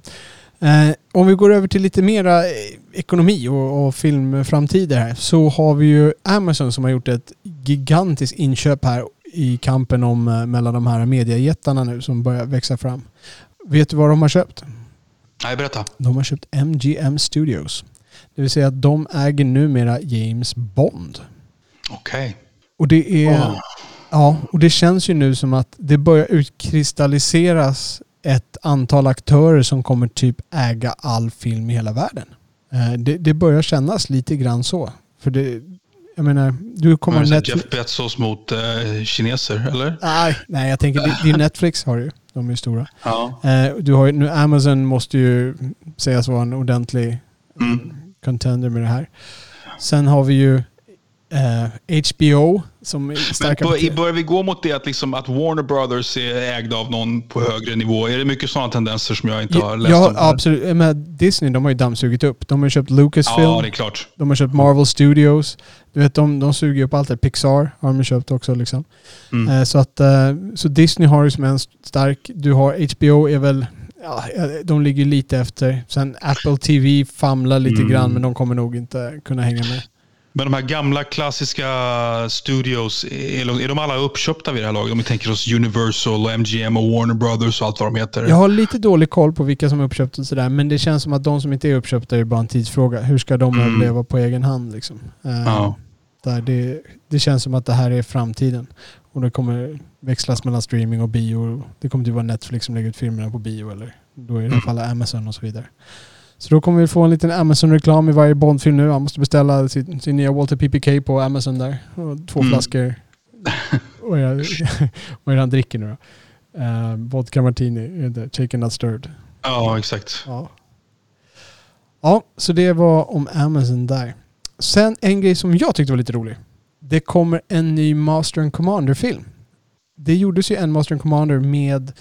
Eh, om vi går över till lite mera eh, ekonomi och, och filmframtider här så har vi ju Amazon som har gjort ett gigantiskt inköp här i kampen om eh, mellan de här mediajättarna nu som börjar växa fram. Vet du vad de har köpt? Nej, berätta. De har köpt MGM Studios. Det vill säga att de äger numera James Bond. Okej. Och det är... Åh. Ja, och det känns ju nu som att det börjar utkristalliseras ett antal aktörer som kommer typ äga all film i hela världen. Eh, Det, det börjar kännas lite grann så. För det... Jag menar, du kommer... Men Netflix... Jeff Bezos mot eh, kineser, eller? Nej, nej, jag tänker är Netflix har ju. De är ju stora. Ja. Eh, Du har ju, nu Amazon måste ju sägas vara en ordentlig Mm. contender med det här. Sen har vi ju eh, HBO som är Men starka... bör, börjar vi gå mot det att, liksom, att Warner Brothers är ägda av någon på högre nivå? Är det mycket sådana tendenser som jag inte har läst ja, om? absolut. Eh, Men Disney, de har ju dammsugit upp. De har köpt Lucasfilm, Ja, det är klart. de har köpt Marvel Studios. Du vet, de, de suger upp allt det. Pixar har de köpt också liksom. Mm. Eh, så, att, eh, så Disney har ju som en stark... Du har HBO är väl... Ja, de ligger lite efter. Sen Apple TV famlar lite Mm. grann men de kommer nog inte kunna hänga med. Men de här gamla klassiska studios, är de, är de alla uppköpta vid det här laget? Om vi tänker oss Universal, och MGM och Warner Brothers och allt vad de heter. Jag har lite dålig koll på vilka som är uppköpta och sådär, men det känns som att de som inte är uppköpta är bara en tidsfråga. Hur ska de Mm. överleva på egen hand liksom? Eh, Ja. där det, det känns som att det här är framtiden. Och det kommer växlas mellan streaming och bio. Det kommer inte vara Netflix som lägger ut filmerna på bio eller då är det i alla fall Amazon och så vidare. Så då kommer vi få en liten Amazon-reklam i varje Bondfilm nu. Han måste beställa sin, sin nya Walter PPK på Amazon där. Och två Mm. flaskor. Vad är det- vad är det han dricker nu då? Uh, vodka martini, shaken not stirred. Ja, exakt. Ja. ja, så det var om Amazon där. Sen en grej som jag tyckte var lite rolig. Det kommer en ny Master and Commander-film. Det gjordes ju en Master and Commander med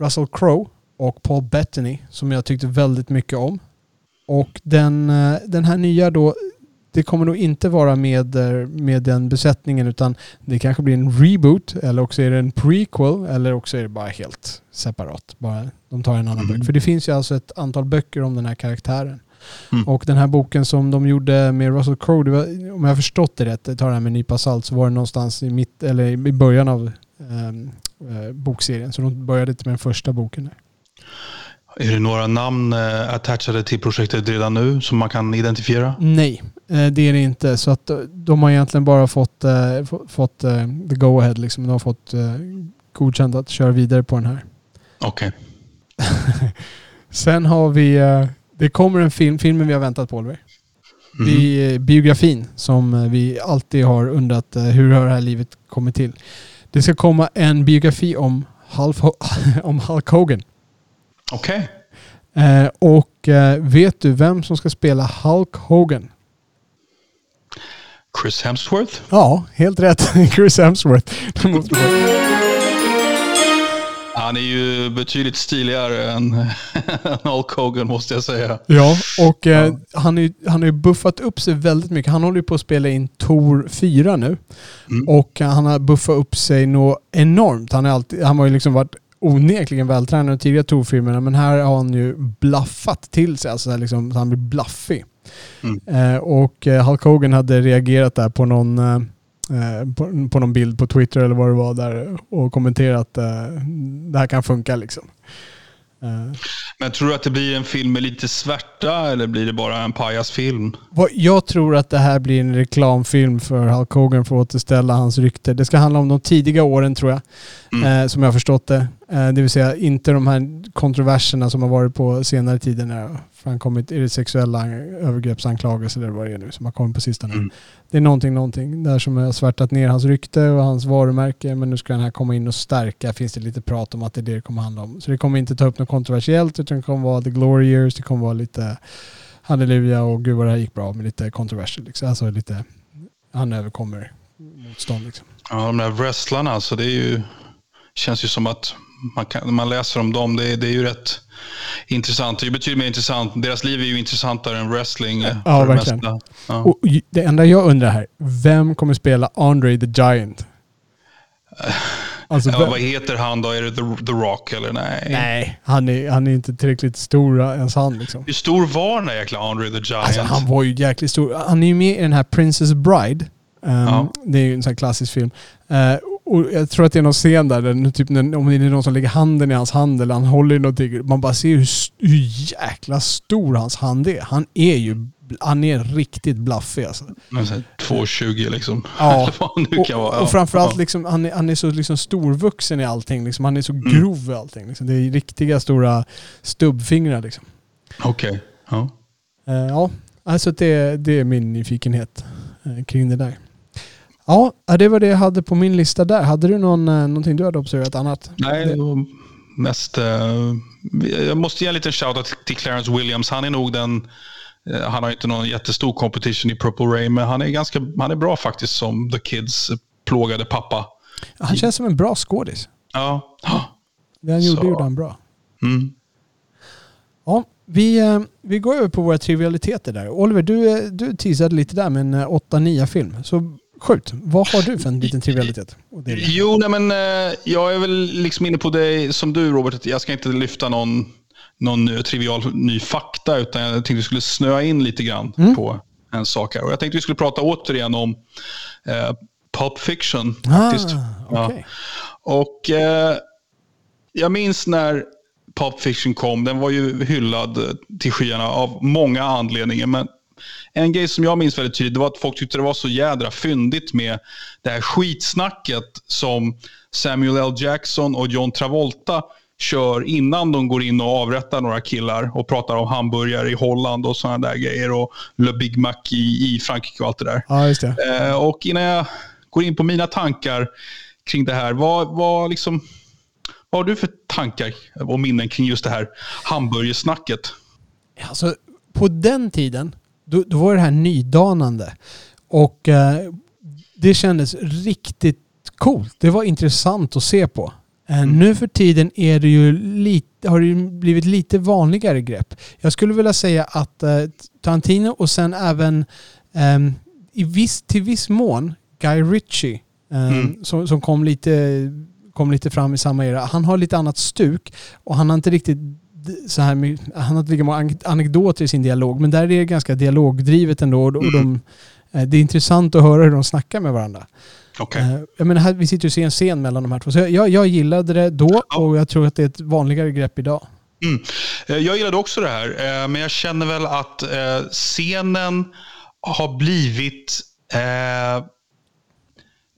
Russell Crowe och Paul Bettany som jag tyckte väldigt mycket om. Och den, eh, den här nya då, det kommer nog inte vara med, eh, med den besättningen utan det kanske blir en reboot eller också är det en prequel eller också är det bara helt separat. Bara, de tar en annan mm. bok. För det finns ju alltså ett antal böcker om den här karaktären. Mm. Och den här boken som de gjorde med Russell Crowe, var, om jag har förstått det rätt, tar det här med en nypa salt, så var det någonstans i, mitt, eller i början av um, uh, bokserien. Så de började med den första boken. Där. Är det några namn uh, attachade till projektet redan nu som man kan identifiera? Nej, uh, det är det inte. Så att de har egentligen bara fått, fått the go-ahead. Liksom. De har fått godkänt att köra vidare på den här. Okej. Okay. <laughs> Sen har vi det kommer en film, filmen vi har väntat på Oliver. Mm. Vi, biografin som eh, vi alltid har undrat eh, hur har det här livet kommit till. Det ska komma en biografi om Hulk, <laughs> om Hulk Hogan. Okej. Okay. Eh, och eh, vet du vem som ska spela Hulk Hogan? Chris Hemsworth? Ja, helt rätt. <laughs> Chris Hemsworth. Han är ju betydligt stiligare <laughs> än, Hulk Hogan måste jag säga. Ja, och eh, ja. han, är, han har ju buffat upp sig väldigt mycket. Han håller ju på att spela in Tor 4 nu. Mm. Och han har buffat upp sig något enormt. Han, är alltid, han har ju liksom varit onekligen vältränad i tidigare Tor-filmerna men här har han ju blaffat till sig. Alltså liksom, han blir blaffig. Mm. Eh, och eh, Hulk Hogan hade reagerat där på någon eh, Eh, på, på någon bild på Twitter eller vad det var där och kommenterat att eh, det här kan funka liksom. Eh. Men tror du att det blir en film med lite svärta eller blir det bara en pajasfilm? Jag tror att det här blir en reklamfilm för Hulk Hogan för att återställa hans rykte. Det ska handla om de tidiga åren tror jag, mm. eh, som jag har förstått det. Eh, det vill säga inte de här kontroverserna som har varit på senare tider när framkommit, är det sexuella övergreppsanklagelser eller vad det är nu som har kommit på sistone. Mm. Det är någonting, någonting där som har svärtat ner hans rykte och hans varumärke men nu ska den här komma in och stärka, finns det lite prat om att det är det det kommer handla om. Så det kommer inte ta upp något kontroversiellt utan det kommer vara the glory years, det kommer vara lite halleluja och gud vad det här gick bra med lite controversial. Liksom. Alltså lite, han överkommer motstånd liksom. Ja, de där wrestlarna alltså, det är ju, känns ju som att man, kan, man läser om dem, det, det är ju rätt intressant. Det är betydligt mer intressant. Deras liv är ju intressantare än wrestling. Ja, verkligen. Det, ja. Och det enda jag undrar här, vem kommer spela Andre the Giant? <laughs> Alltså, ja, vad heter han då? Är det The, the Rock eller nej? Nej, han är, han är inte tillräckligt stor ens han. Liksom. Hur stor var den där jäkla Andre the Giant? Alltså, han var ju jäkligt stor. Han är ju med i den här Princess Bride. Um, ja. Det är ju en sån här klassisk film. Uh, och jag tror att det är någon scen där, där typ, när, om det är någon som lägger handen i hans hand eller han håller i någonting. Man bara ser hur, hur jäkla stor hans hand är. Han är ju han är riktigt blaffig alltså. 2,20 liksom. Ja. <laughs> och, vara. och framförallt ja. liksom, han, är, han är så liksom storvuxen i allting. Liksom. Han är så mm. grov i allting. Liksom. Det är riktiga stora stubbfingrar liksom. Okej. Okay. Ja. Uh, ja, alltså det, det är min nyfikenhet uh, kring det där. Ja, det var det jag hade på min lista där. Hade du någon, uh, någonting du hade observerat annat? Nej, det var mest... jag måste ge en liten shoutout till Clarence Williams. Han är nog den Eh, han har inte någon jättestor competition i Purple Rain, men han är, ganska, han är bra faktiskt som The Kids plågade pappa. Han känns som en bra skådis. Ja. Det han gjorde, gjorde han bra. Mm. Ja, vi, eh, vi går över på våra trivialiteter där. Oliver, du, eh, du teasade lite där med en 8-9 film. Så skjut. Vad har du för en liten trivialitet? Jo, nej men jag är väl liksom inne på det som du Robert. Jag ska inte lyfta någon någon trivial ny fakta, utan jag tänkte vi skulle snöa in lite grann mm. på en sak här. Och jag tänkte vi skulle prata återigen om eh, Pulp Fiction. Faktiskt. Ah, okay. ja. Och eh, jag minns när Pulp Fiction kom, den var ju hyllad till skyarna av många anledningar. Men en grej som jag minns väldigt tydligt det var att folk tyckte det var så jädra fyndigt med det här skitsnacket som Samuel L. Jackson och John Travolta kör innan de går in och avrättar några killar och pratar om hamburgare i Holland och sådana där grejer och Le Big Mac i, i Frankrike och allt det där. Ja, just det. Eh, och innan jag går in på mina tankar kring det här, vad, vad, liksom, vad har du för tankar och minnen kring just det här hamburgersnacket? Alltså, på den tiden, då, då var det här nydanande. Och eh, det kändes riktigt coolt. Det var intressant att se på. Eh, Mm. Nu för tiden är det ju lite, har det blivit lite vanligare grepp. Jag skulle vilja säga att eh, Tarantino och sen även ehm, i viss, till viss mån Guy Ritchie ehm, Mm. som, som kom, lite, kom lite fram i samma era. Han har lite annat stuk och han har inte riktigt så här, my- han har lika många an- anekdoter i sin dialog men där är det ganska dialogdrivet ändå och, och de, eh, det är intressant att höra hur de snackar med varandra. Okej. Eh, Jag menar, här, vi sitter ju och ser en scen mellan de här två. Så jag, jag, gillade det då Ja. och jag tror att det är ett vanligare grepp idag. Mm. Eh, Jag gillade också det här, men jag känner väl att scenen har blivit... Eh,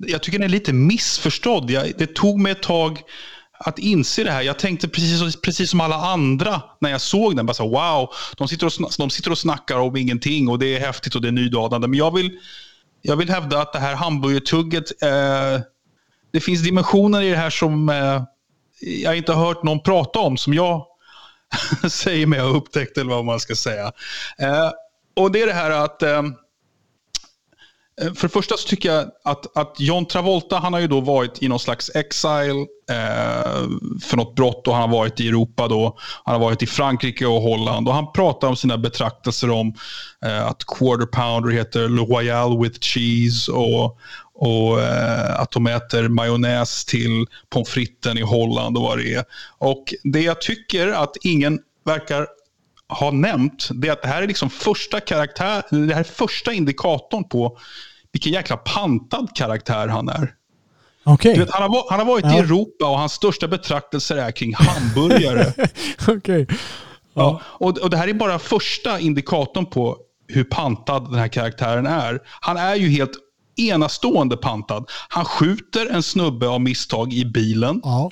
jag tycker den är lite missförstådd. Jag, det tog mig ett tag att inse det här. Jag tänkte precis, precis som alla andra när jag såg den. Bara så, wow, de sitter, och, de sitter och snackar om ingenting och det är häftigt och det är nydanande. Men jag vill, jag vill hävda att det här hamburgertugget, eh, det finns dimensioner i det här som eh, jag inte har hört någon prata om, som jag <laughs> säger mig ha upptäckt, eller vad man ska säga. Eh, och det är det här att Eh, Eh, för det första så tycker jag att, att John Travolta, han har ju då varit i någon slags exile eh, för något brott och han har varit i Europa då. Han har varit i Frankrike och Holland och han pratar om sina betraktelser om eh, att quarter pounder heter Le Royal with cheese och, och eh, att de äter majonnäs till pommes fritesen i Holland och vad det är. Och det jag tycker att ingen verkar har nämnt, det är att det här är liksom första karaktär, det här är första indikatorn på vilken jäkla pantad karaktär han är. Du vet, han, har, han har varit i Ja. Europa och hans största betraktelser är kring hamburgare. <laughs> Okej. ja. och, och Det här är bara första indikatorn på hur pantad den här karaktären är. Han är ju helt enastående pantad. Han skjuter en snubbe av misstag i bilen. Ja.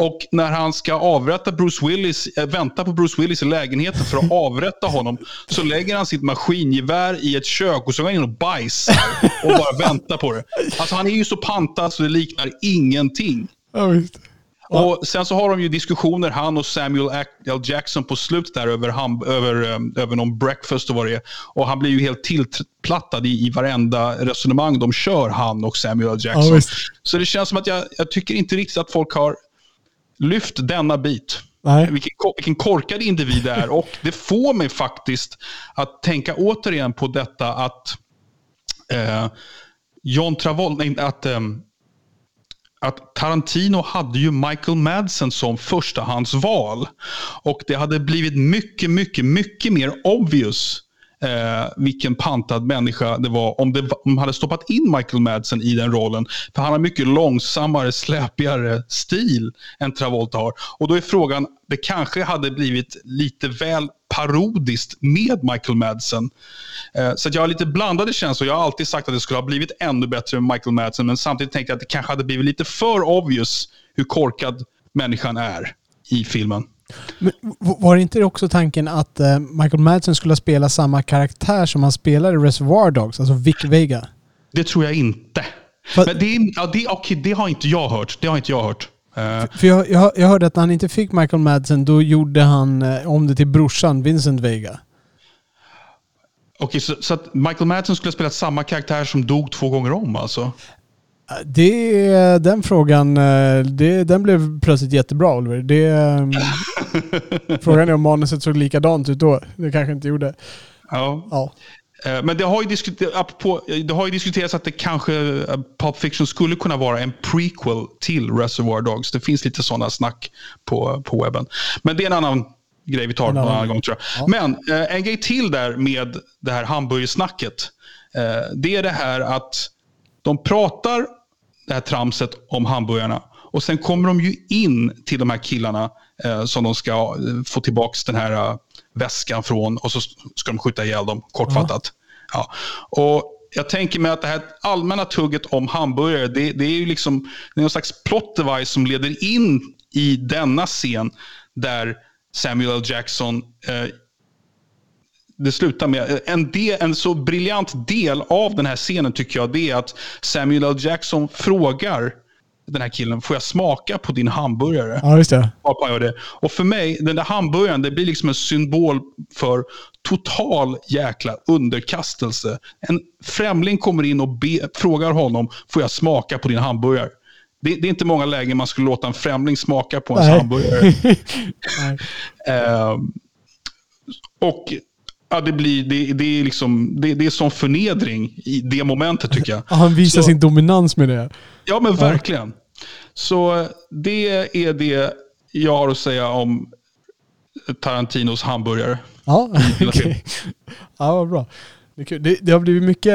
Och när han ska avrätta Bruce Willis, äh, vänta på Bruce Willis i lägenheten för att <laughs> avrätta honom, så lägger han sitt maskingevär i ett kök och så går han in och bajsar och bara väntar på det. Alltså han är ju så pantad så det liknar ingenting. Ja, visst. Och Sen så har de ju diskussioner, han och Samuel L. Jackson på slutet där över, ham- över, um, över någon breakfast och vad det är. Och han blir ju helt tillplattad i, i varenda resonemang de kör, han och Samuel L. Jackson. Ja, så det känns som att jag, jag tycker inte riktigt att folk har lyft denna bit. Nej. Vilken, ko- vilken korkad individ det är. Och det får mig faktiskt att tänka återigen på detta att eh, John Travolta, att, ehm, att Tarantino hade ju Michael Madsen som förstahandsval. Och det hade blivit mycket, mycket, mycket mer obvious eh, vilken pantad människa det var om, det, om hade stoppat in Michael Madsen i den rollen. För han har mycket långsammare, släpigare stil än Travolta har. Och då är frågan, det kanske hade blivit lite väl parodiskt med Michael Madsen. Eh, så att jag har lite blandade känslor. Jag har alltid sagt att det skulle ha blivit ännu bättre med Michael Madsen, men samtidigt tänkte jag att det kanske hade blivit lite för obvious hur korkad människan är i filmen. Men var det inte också tanken att eh, Michael Madsen skulle spela samma karaktär som han spelade i Reservoir Dogs, alltså Vic Vega? Det tror jag inte. För- Men det, ja, det, okej, det har inte jag hört. Det har inte jag hört. Eh, För jag, jag, jag hörde att när han inte fick Michael Madsen, då gjorde han eh, om det till brorsan Vincent Vega. Okej, så, så att Michael Madsen skulle ha spelat samma karaktär som dog två gånger om alltså? Det, den frågan, eh, det, den blev plötsligt jättebra Oliver. Det, eh, <laughs> frågan är om manuset såg likadant ut då. Det kanske inte gjorde. Ja. Ja. Eh, Men det har, ju det har ju diskuterats att det kanske eh, Pulp Fiction skulle kunna vara en prequel till Reservoir Dogs. Det finns lite sådana snack på, på webben. Men det är en annan grej vi tar En någon annan- annan gång tror jag. Ja. Men eh, en grej till där med det här hamburgersnacket. Eh, det är det här att de pratar det här tramset om hamburgarna. Och sen kommer de ju in till de här killarna eh, som de ska eh, få tillbaka den här eh, väskan från och så ska de skjuta ihjäl dem, kortfattat. Ja. Och jag tänker mig att det här allmänna tugget om hamburgare, det, det är ju liksom det är någon slags plot device som leder in i denna scen där Samuel L. Jackson eh, det slutar med. En, del, en så briljant del av den här scenen tycker jag det är att Samuel L. Jackson frågar den här killen, får jag smaka på din hamburgare? Ja, just det. Det. Och för mig, den där hamburgaren, det blir liksom en symbol för total jäkla underkastelse. En främling kommer in och be, frågar honom, får jag smaka på din hamburgare? Det, det, är inte många lägen man skulle låta en främling smaka på ens Nej. hamburgare. <laughs> Ehm, och ja, det, blir, det, det, är liksom, det, det är sån förnedring i det momentet tycker jag. Ja, <laughs> Han visar Så- sin dominans med det. Ja, men verkligen. Så det är det jag har att säga om Tarantinos hamburgare. Ja, <laughs> okej. filmen. Ja, vad bra. Det, det, har blivit mycket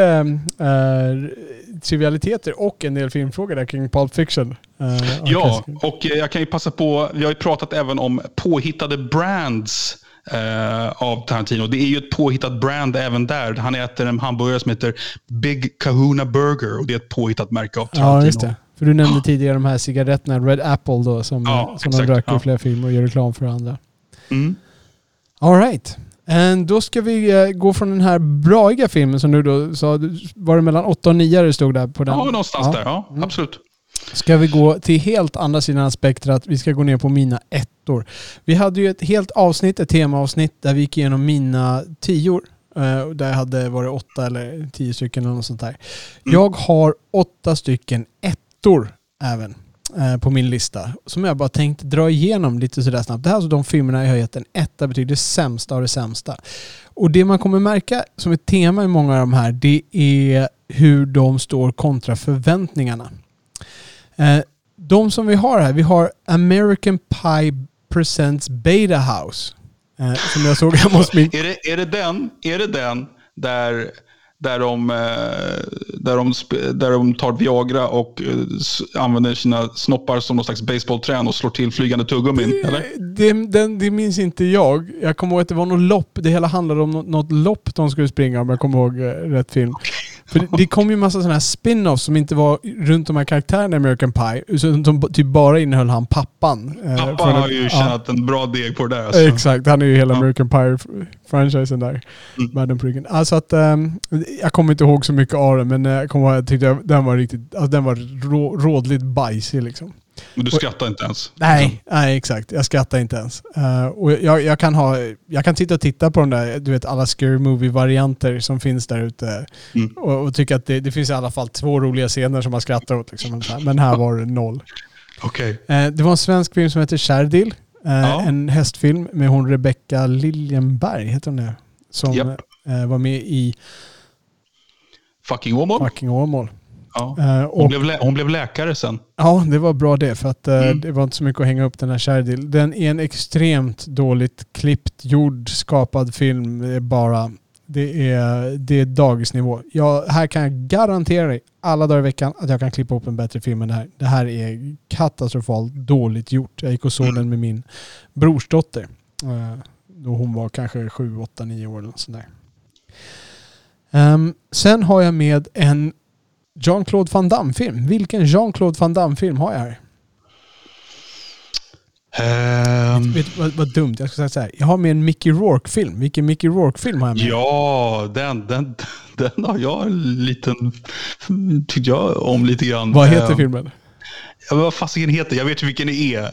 äh, trivialiteter och en del filmfrågor där kring Pulp Fiction. Eh, Ja, och jag kan ju passa på, vi har ju pratat även om påhittade brands eh, av Tarantino. Det är ju ett påhittat brand även där. Han äter en hamburgare som heter Big Kahuna Burger och det är ett påhittat märke av Tarantino. Ja, just det. För du nämnde tidigare de här cigaretterna, Red Apple då, som, Ja, som de exakt, röker i ja. flera filmer och gör reklam för andra. Mm. All right. And då ska vi eh, gå från den här braiga filmen som du då sa, var det mellan 8 och 9 det stod där på den? Ja, någonstans Ja. där. Ja, Mm. absolut. Ska vi gå till helt andra sidan spektrat. Vi ska gå ner på mina ettor. Vi hade ju ett helt avsnitt, ett temaavsnitt, där vi gick igenom mina tior. eh, Där jag hade varit åtta eller tio stycken eller något sånt där. Jag har åtta stycken ettor även eh, på min lista. Som jag bara tänkt dra igenom lite sådär snabbt. Det här är alltså de filmerna jag har gett en etta betyder det sämsta av det sämsta. Och det man kommer märka som ett tema i många av de här, det är hur de står kontra förväntningarna. Eh, de som vi har här, vi har American Pie Presents Beta House. Eh, som jag såg hemma hos min... <laughs> Är det, är det den, är det den där, där, de, eh, där, de, där de tar Viagra och använder sina snoppar som någon slags baseballträn och slår till flygande tuggummin? Eller? Det, den, det minns inte jag. Jag kommer ihåg att det var något lopp. Det hela handlade om något, lopp de skulle springa om jag kommer ihåg rätt film. För det, det kom ju massa sådana här spin-offs som inte var runt de här karaktärerna i American Pie. Utan som typ bara innehöll han pappan. eh, från Pappa har ju ja. tjänat en bra deg på det där. Alltså. Exakt, han är ju hela Ja. American Pie-franchisen där. Mm. Alltså att, ehm, jag kommer inte ihåg så mycket av det, men eh, jag kommer ihåg att jag tyckte att den var riktigt, alltså den var rå, rådligt bajsig liksom. Men du skrattar inte ens. Nej, nej exakt. Jag skrattar inte ens. Eh, och jag, jag, kan ha, jag kan titta och titta på de där, du vet alla scary movie-varianter som finns där ute. Mm. Och, och tycka att det, det finns i alla fall två roliga scener som man skrattar åt. Liksom, men här var det noll. Okej. Eh, det var en svensk film som heter Kärdil. Eh, Ja. En hästfilm med hon Rebecca Liljenberg, heter hon det? Som eh, var med i Fucking Åmål. Fucking Åmål. Ja. Eh, Hon, blev lä- hon blev läkare sen. ja, det var bra det. För att eh, Mm. det var inte så mycket att hänga upp den här Kärdil. Den är en extremt dåligt klippt, gjord, skapad film. Det är bara... Det är, det är dagisnivå. Jag, här kan jag garantera dig alla dagar i veckan att jag kan klippa upp en bättre film än det här. Det här är katastrofalt dåligt gjort. Jag gick och såg Mm. den med min brorsdotter. Eh, Då hon var kanske 7, 8, 9 år eller något sånt där. Ehm, sen har jag med en Jean-Claude Van Damme-film. Vilken Jean-Claude Van Damme-film har jag här? Ehm, Vet du vad, vad dumt? Jag ska säga så här. Jag har med en Mickey Rourke-film. Vilken Mickey Rourke-film har jag med? ja, den, den, den har jag en liten... Tyckte jag om lite grann. Vad heter Ehm, filmen? Ja, vad fasiken heter Jag vet ju vilken det är.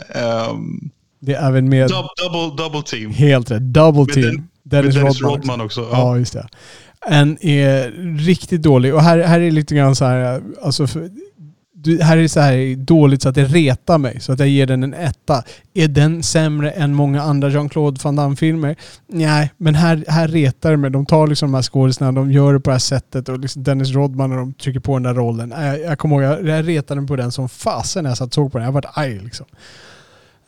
Um, Det är även med... double, double, double team. Helt rätt. Double Med Team. Den- Dennis, Dennis Rodman. Rodman också. Ja. Ja. just det. En är riktigt dålig. Och här, här är lite grann så här, alltså för, du, här är så här dåligt så att det retar mig. Så att jag ger den en etta. Är den sämre än många andra Jean-Claude Van Damme-filmer? Nej, men här, här retar det mig. De tar liksom de här skådespelarna, de gör det på det här sättet. Och liksom Dennis Rodman när de trycker på den där rollen. Jag, jag kommer ihåg, jag, jag retade mig på den som fasen när jag satt såg på den. Jag varit arg liksom.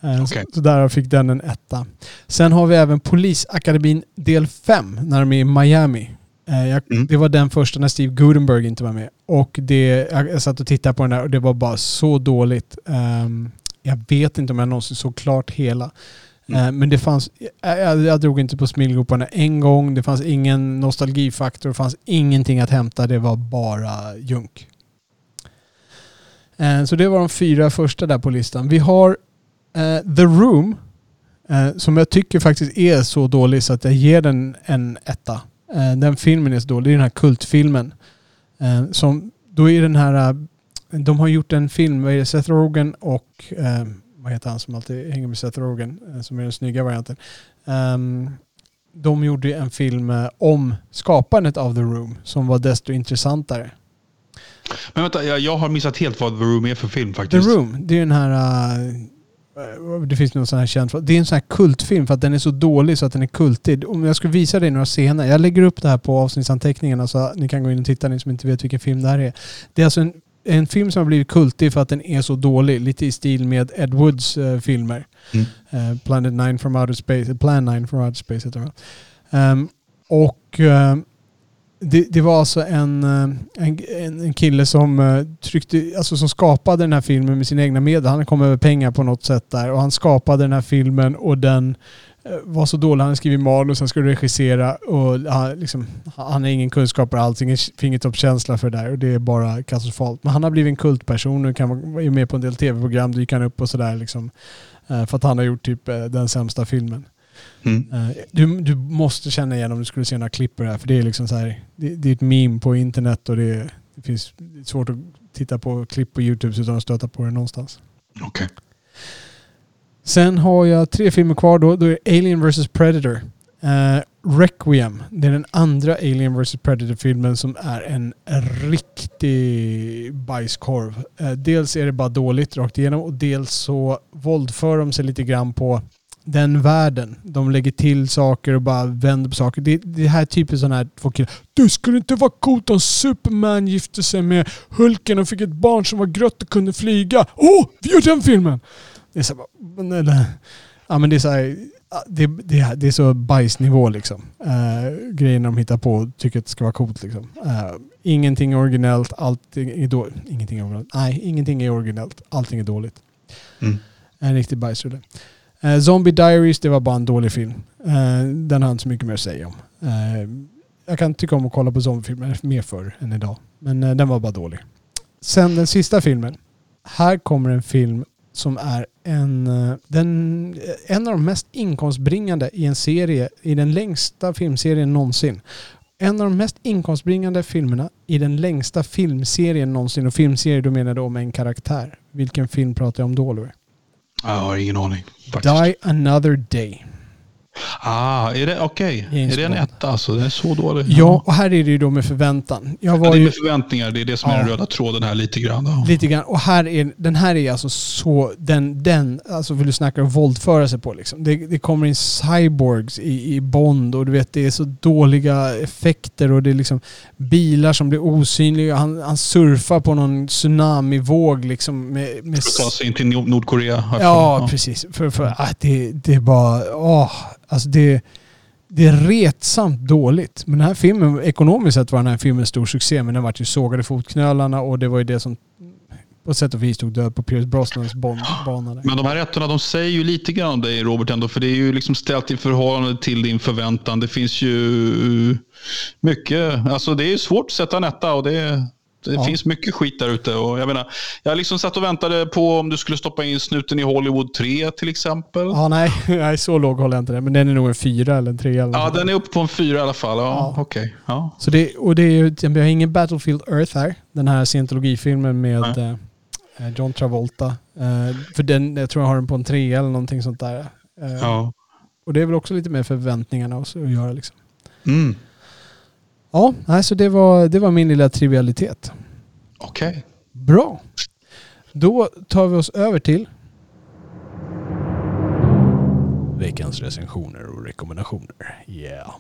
Eh, Okej. Så, så där fick den en etta. Sen har vi även Polisakademin del 5 när de är i Miami. Eh, Jag, Mm. Det var den första när Steve Gutenberg inte var med. Och det, jag, jag satt och tittade på den där och det var bara så dåligt. Ehm, jag vet inte om jag någonsin såg klart hela. Mm. Eh, men det fanns, jag, jag, drog inte på smilgoparna en gång. Det fanns ingen nostalgifaktor. Det fanns ingenting att hämta. Det var bara junk. Eh, så det var de fyra första där på listan. Vi har eh, The Room. Eh, som jag tycker faktiskt är så dålig så att jag ger den en etta. Eh, den filmen är så dålig. Det är den här kultfilmen. Eh, som, då är den här de har gjort en film, vad är det, Seth Rogen och eh, vad heter han som alltid hänger med Seth Rogen, eh, som är den snygga varianten. Um, de gjorde en film eh, om skapandet av The Room som var desto intressantare. Men vänta, jag, jag har missat helt vad The Room är för film faktiskt. The Room, det är den här... Uh, det finns någon sån här känd... Det är en sån här kultfilm för att den är så dålig så att den är kultig. Om jag skulle visa dig några scener. Jag lägger upp det här på avsnittsanteckningarna så ni kan gå in och titta ni som inte vet vilken film det här är. Det är alltså en, en film som har blivit kultig för att den är så dålig. Lite i stil med Ed Woods uh, filmer. Mm. Uh, Planet 9 from Outer Space, Plan 9 from Outer Space heter det um, Och det, det, var alltså en, eh, en, en kille som eh, tryckte, alltså som skapade den här filmen med sina egna medel. Han kom över pengar på något sätt där och han skapade den här filmen och den eh, var så dålig. Han skrev manus, han skulle regissera och han, liksom, han har ingen kunskap alls, ingen fingertoppskänsla för det där och det är bara katastrofalt. Men han har blivit en kultperson och kan vara med på en del tv-program, dyker han upp och sådär liksom. För att han har gjort typ den sämsta filmen. Mm. Eh, du, du måste känna igen om du skulle se några klipp här. För det är liksom så här, det, det är ett meme på internet och det, det finns det är svårt att titta på klipp på YouTube utan att stöta på det någonstans. Okej. Okay. Sen har jag tre filmer kvar då. Då är Alien vs Predator. Uh, Requiem. Det är den andra Alien vs Predator-filmen som är en riktig bajskorv. Uh, dels är det bara dåligt rakt igenom och dels så våldför de sig lite grann på den världen. De lägger till saker och bara vänder på saker. Det, det här är typiskt sådana här två killar. Det skulle inte vara coolt om Superman gifte sig med Hulken och fick ett barn som var grött och kunde flyga. Åh, oh, vi gör den filmen! Det är så bara, ja, men det är så här, det, det, det, är så bajsnivå liksom. Uh, grejerna de hittar på och tycker att det ska vara coolt liksom. Uh, ingenting är originellt, allting är dåligt. Ingenting är originellt. Nej, ingenting är originellt. Allting är dåligt. Mm. En riktig bajsrulle. Uh, Zombie Diaries, det var bara en dålig film. Uh, den har jag inte så mycket mer att säga om. Uh, jag kan tycka om att kolla på zombiefilmer mer förr än idag. Men den var bara dålig. Sen den sista filmen. Här kommer en film som är en, den, en av de mest inkomstbringande i en serie, i den längsta filmserien någonsin. En av de mest inkomstbringande filmerna i den längsta filmserien någonsin. Och filmserie, då menar jag om en karaktär. Vilken film pratar jag om då, Louis? Jag har ingen aning. Faktiskt. Die another day. Ah, är det okej? Okay. Är det en etta alltså? Det är så dåligt? Ja, och här är det ju då med förväntan. Jag var ja, det är med förväntningar. Det är det som ja. är den röda tråden här lite grann. Då. Lite grann. Och här är, den här är alltså så... Den, den alltså vill du snacka om våldföra sig på liksom. Det, det kommer in cyborgs i, i Bond och du vet det är så dåliga effekter och det är liksom bilar som blir osynliga. Han, han surfar på någon tsunamivåg liksom. Med, med för att ta sig in till Nordkorea. Ja, ja, precis. För, för att det, det är bara... Åh, Alltså det, det är retsamt dåligt. Men den här filmen, ekonomiskt sett var den här filmen en stor succé, men den vart ju sågade fotknölarna och det var ju det som på sätt och vis tog död på Pierce Brosnans bana. Men de här rätterna de säger ju lite grann om dig Robert ändå. För det är ju liksom ställt i förhållande till din förväntan. Det finns ju mycket. Alltså det är ju svårt att sätta en etta och det, det ja. finns mycket skit där ute. Jag, jag liksom satt och väntade på om du skulle stoppa in snuten i Hollywood 3 till exempel. Ja, nej, <laughs> nej så låg håller jag inte det. Men den är nog en fyra eller en tre. Eller ja, den är uppe på en fyra i alla fall. Ja, ja. Okay. Ja. Så det, och det är ju, vi har ingen Battlefield Earth här. Den här scientologifilmen med eh, eh, John Travolta. Eh, för den, jag tror jag har den på en tre eller någonting sånt där. Eh, ja. Och det är väl också lite med förväntningarna att göra liksom. Mm. Ja, alltså det var, det var min lilla trivialitet. Okej. Okay. Bra. Då tar vi oss över till veckans recensioner och rekommendationer. Yeah.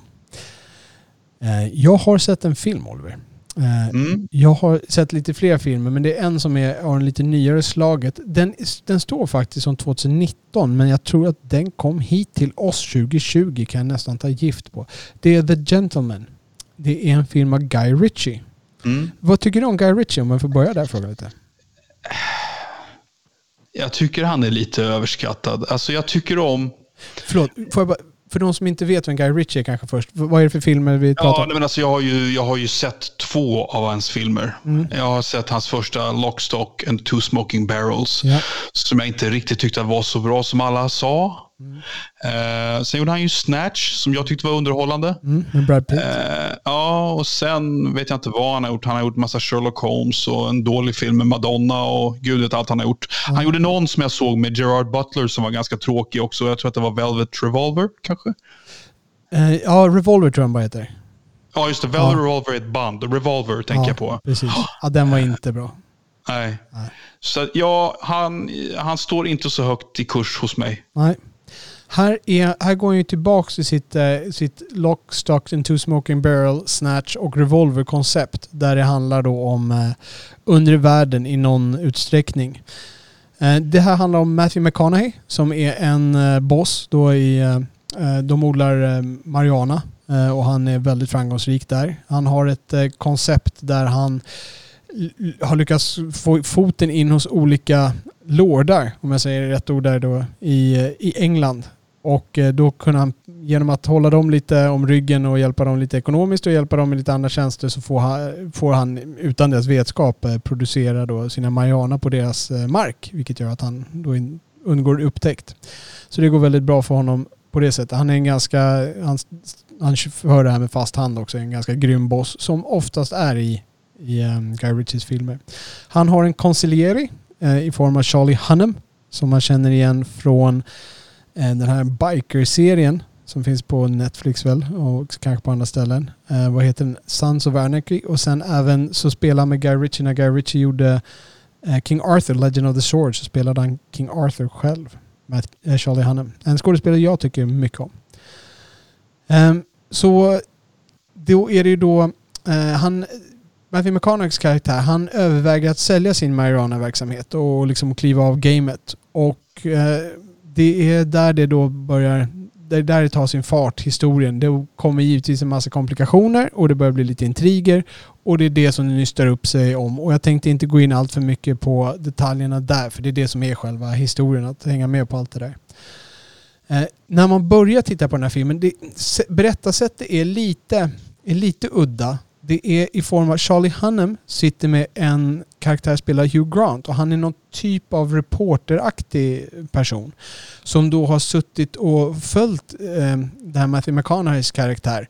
Eh, jag har sett en film, Oliver. Eh, mm. Jag har sett lite fler filmer, men det är en som är av en lite nyare slaget. Den, den står faktiskt som 2019, men jag tror att den kom hit till oss 2020, kan jag nästan ta gift på. Det är The Gentleman. Det är en film av Guy Ritchie. Mm. Vad tycker du om Guy Ritchie om man får börja där fråga lite? Jag tycker han är lite överskattad. Alltså jag tycker om... Förlåt, får jag bara, för de som inte vet vem Guy Ritchie är kanske först. Vad är det för filmer vi pratar om? Ja, men alltså jag, har ju, jag har ju sett två av hans filmer. Mm. Jag har sett hans första Lockstock and Two Smoking Barrels. Ja. Som jag inte riktigt tyckte var så bra som alla sa. Eh, sen gjorde han ju Snatch, som jag tyckte var underhållande. Mm, med Brad Pitt. Eh, ja, och sen vet jag inte vad han har gjort. Han har gjort massa Sherlock Holmes och en dålig film med Madonna och gud vet allt han har gjort. Han gjorde någon som jag såg med Gerard Butler som var ganska tråkig också. Jag tror att det var Velvet Revolver kanske. Eh, ja, Revolver tror jag den bara heter. Ja, just det. Velvet Ja. Revolver är ett band. Revolver tänker ja, jag på. Precis. <gasps> Ja, den var inte bra. Nej. Nej. Så ja, han, han står inte så högt i kurs hos mig. Nej. Här, är, här går han ju tillbaka till sitt, eh, sitt Lock, Stock and Two Smoking Barrel, Snatch och Revolver-koncept. Där det handlar då om eh, undre världen i någon utsträckning. Eh, det här handlar om Matthew McConaughey som är en eh, boss då i... Eh, eh, de odlar eh, marijuana eh, och han är väldigt framgångsrik där. Han har ett koncept där han har lyckats få foten in hos olika lordar, om jag säger rätt ord där då, i, i England. Och eh, då kunde han, genom att hålla dem lite om ryggen och hjälpa dem lite ekonomiskt och hjälpa dem med lite andra tjänster så får han, får han utan deras vetskap eh, producera då sina marijuana på deras eh, mark. Vilket gör att han då undgår upptäckt. Så det går väldigt bra för honom på det sättet. Han är en ganska, han, han för det här med fast hand också, en ganska grym boss som oftast är i, i eh, Guy Ritchies filmer. Han har en consigliere eh, i form av Charlie Hunnam som man känner igen från eh, den här biker-serien som finns på Netflix väl och kanske på andra ställen. Eh, vad heter den? Sons of Anarchy och sen även så spelade han med Guy Ritchie när Guy Ritchie gjorde eh, King Arthur, Legend of the Sword så spelade han King Arthur själv med eh, Charlie Hunnam. En skådespelare jag tycker mycket om. Ehm, så då är det ju då eh, han Matthew McConaughey's karaktär, han överväger att sälja sin marijuana-verksamhet och liksom kliva av gamet. Och eh, det är där det då börjar, det är där det tar sin fart, historien. Det kommer givetvis en massa komplikationer och det börjar bli lite intriger. Och det är det som det nystar upp sig om. Och jag tänkte inte gå in allt för mycket på detaljerna där, för det är det som är själva historien, att hänga med på allt det där. Eh, när man börjar titta på den här filmen, det, berättarsättet är lite, är lite udda. Det är i form av Charlie Hunnam sitter med en karaktär spelar Hugh Grant och han är någon typ av reporteraktig person som då har suttit och följt eh, det här Matthew McConaugheys karaktär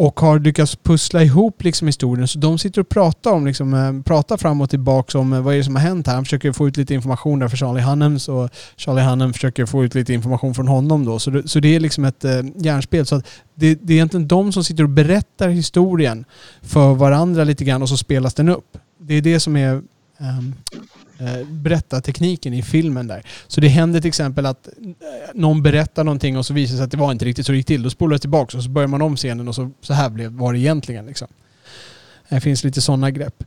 och har lyckats pussla ihop liksom historien. Så de sitter och pratar om, liksom, eh, pratar fram och tillbaka om eh, vad är det som har hänt här. Han försöker få ut lite information där för Charlie Hunnam och Charlie Hunnam försöker få ut lite information från honom då. Så det, så det är liksom ett eh, järnspel. Så att det, det är egentligen de som sitter och berättar historien för varandra lite grann och så spelas den upp. Det är det som är um, Eh, berättartekniken i filmen där. Så det händer till exempel att eh, någon berättar någonting och så visar det sig att det var inte riktigt så det gick till. Då spolar det tillbaka och så börjar man om scenen och så, så här blev, var det egentligen. Liksom. Det finns lite sådana grepp.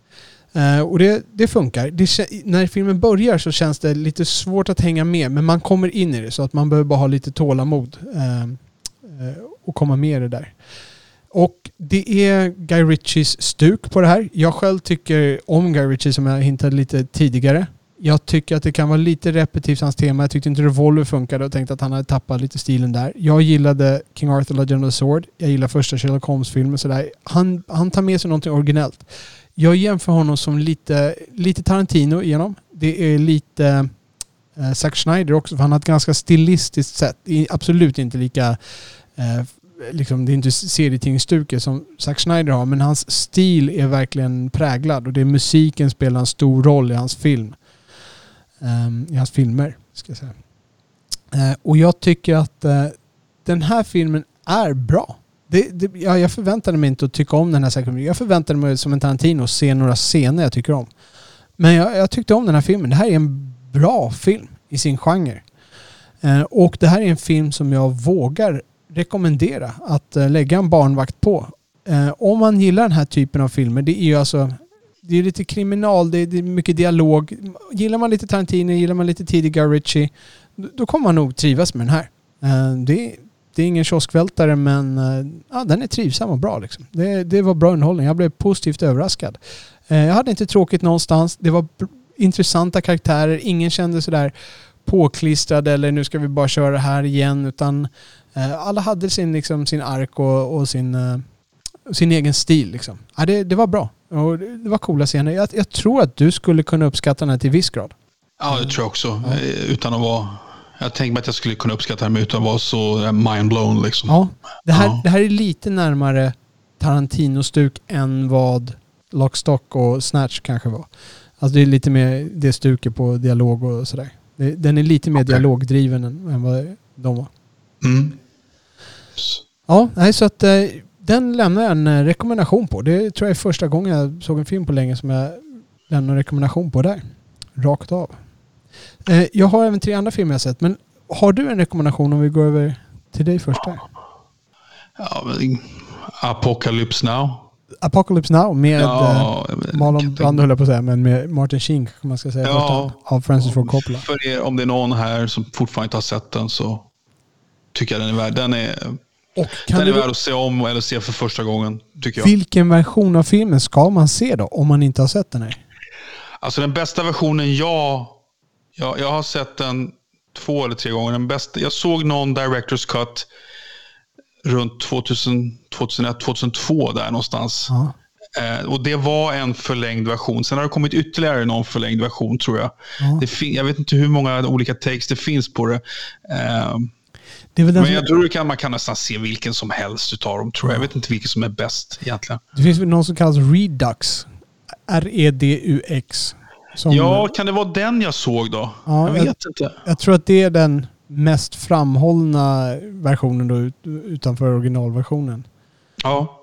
Eh, och det, det funkar. Det, när filmen börjar så känns det lite svårt att hänga med men man kommer in i det så att man behöver bara ha lite tålamod och komma med i det där. Och det är Guy Ritchies stuk på det här. Jag själv tycker om Guy Ritchie som jag hintade lite tidigare. Jag tycker att det kan vara lite repetitivt hans tema. Jag tyckte inte Revolver funkade och tänkte att han hade tappat lite stilen där. Jag gillade King Arthur Legend of the Sword. Jag gillar första Sherlock Holmes-filmen. sådär. Han, han tar med sig någonting originellt. Jag jämför honom som lite, lite Tarantino igenom. Det är lite eh, Zack Schneider också, för han har ett ganska stilistiskt sätt. Absolut inte lika eh, liksom, det är inte serietidningsstuket som Zack Snyder har, men hans stil är verkligen präglad och det är musiken spelar en stor roll i hans film. Um, I hans filmer, ska jag säga. Uh, och jag tycker att uh, den här filmen är bra. Det, det, ja, jag förväntade mig inte att tycka om den här säkert. Jag förväntade mig som en Tarantino att se några scener jag tycker om. Men jag, jag tyckte om den här filmen. Det här är en bra film i sin genre. Eh, och det här är en film som jag vågar rekommendera att eh, lägga en barnvakt på. Eh, om man gillar den här typen av filmer, det är ju alltså det är lite kriminal, det är, mycket dialog. Gillar man lite Tarantino, gillar man lite tidiga Ritchie, då, kommer man nog trivas med den här. Det det, det är ingen kioskvältare men ja, den är trivsam och bra. Liksom. Det, det var bra underhållning. Jag blev positivt överraskad. Jag hade inte tråkigt någonstans. Det var intressanta karaktärer. Ingen kände sådär påklistrad eller nu ska vi bara köra det här igen. Utan alla hade sin, liksom, sin ark och, och sin, eh, sin egen stil. Liksom. Ja, det, det var bra. Och det, var coola scener. Jag, jag tror att du skulle kunna uppskatta den här till viss grad. Ja, det tror jag också. Ja. Eh, Utan att vara Jag tänkte mig att jag skulle kunna uppskatta den utan att vara så mind-blown. Liksom. Ja, det här, Ja. det här är lite närmare Tarantino-stuk än vad Lock, Stock och Snatch kanske var. Alltså det är lite mer det stuket på dialog och sådär. Den är lite mer Okej. dialogdriven än, än vad de var. Mm. Ja, nej, så att eh, den lämnar jag en eh, rekommendation på. Det tror jag är första gången jag såg en film på länge som jag lämnar en rekommendation på där. Rakt av. Eh, jag har även tre andra filmer jag sett, men har du en rekommendation om vi går över till dig först där? Ja, Apocalypse Now. Apocalypse Now med eh, Ja, kan Marlon Brando höll jag på att säga, men med Martin Sheen man ska säga Ja. av Francis Ford Coppola. För er, om det är någon här som fortfarande inte har sett den så tycker jag den är värd. Den är, den är värd att se om eller se för första gången, tycker jag. vilken version av filmen ska man se då, om man inte har sett den här? Alltså den bästa versionen jag... Jag, jag har sett den två eller tre gånger. Den bästa, jag såg någon Directors Cut runt 2000, 2001, 2002 där någonstans. Ja. Eh, och det var en förlängd version. Sen har det kommit ytterligare någon förlängd version tror jag. Ja. Det jag vet inte hur många olika takes det finns på det. Eh, men jag tror kan, man kan nästan se vilken som helst utav dem. Tror jag. jag vet inte vilken som är bäst egentligen. det finns väl någon som kallas Redux. R-E-D-U-X. Ja, kan det vara den jag såg då? Ja, jag jag- vet inte. Jag tror att det är den mest framhållna versionen då ut, utanför originalversionen. Ja.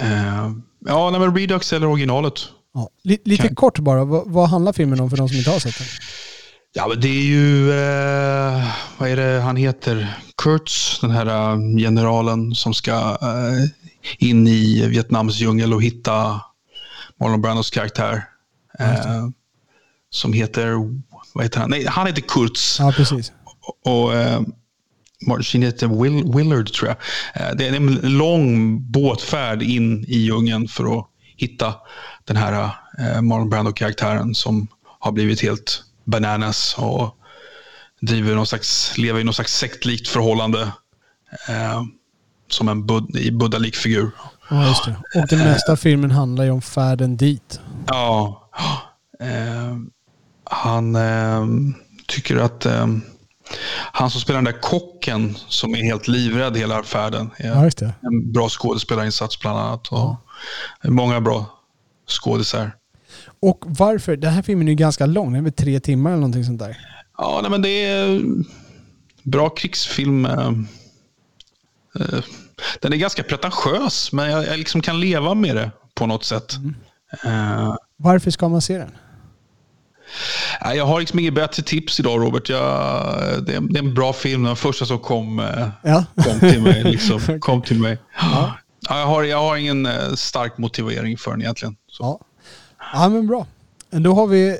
Eh, ja, nej, men Redux eller originalet. Ja. Li- lite Kan- kort bara, vad, vad handlar filmen om för de som inte har sett den? Ja, men det är ju... Eh, vad är det han heter? Kurtz, den här eh, generalen som ska eh, in i Vietnams djungel och hitta Marlon Brandos karaktär. Eh, som heter... Vad heter han? Nej, han heter Kurtz. Ja, precis. Och eh, Martin heter Will, Willard, tror jag. Eh, det är en lång båtfärd in i djungeln för att hitta den här Marlon Brando-karaktären som har blivit helt bananas och driver någon slags, lever i någon slags sektlikt förhållande eh, som en bud, i buddhalik figur. Ja, just det. Och den mesta av filmen handlar ju om färden dit. Ja, eh, han eh, tycker att eh, han som spelar den där kocken som är helt livrädd hela färden är Ja, en bra skådespelarinsats bland annat. Och Många bra skådisar. Och varför? Den här filmen är ju ganska lång. Den är väl tre timmar eller någonting sånt där. Ja, nej, men det är bra krigsfilm. eh, eh, Den är ganska pretentiös, men jag, liksom kan leva med det på något sätt. Eh, Varför ska man se den? Jag har liksom inget bättre tips idag Robert. Jag, det, är, det är en bra film. Den första som kom, eh, Ja. kom till mig. Liksom. <laughs> kom till mig. Ja, jag, har, jag har ingen eh, stark motivering för den egentligen. Så. Ja. Ja, men bra. Då har vi,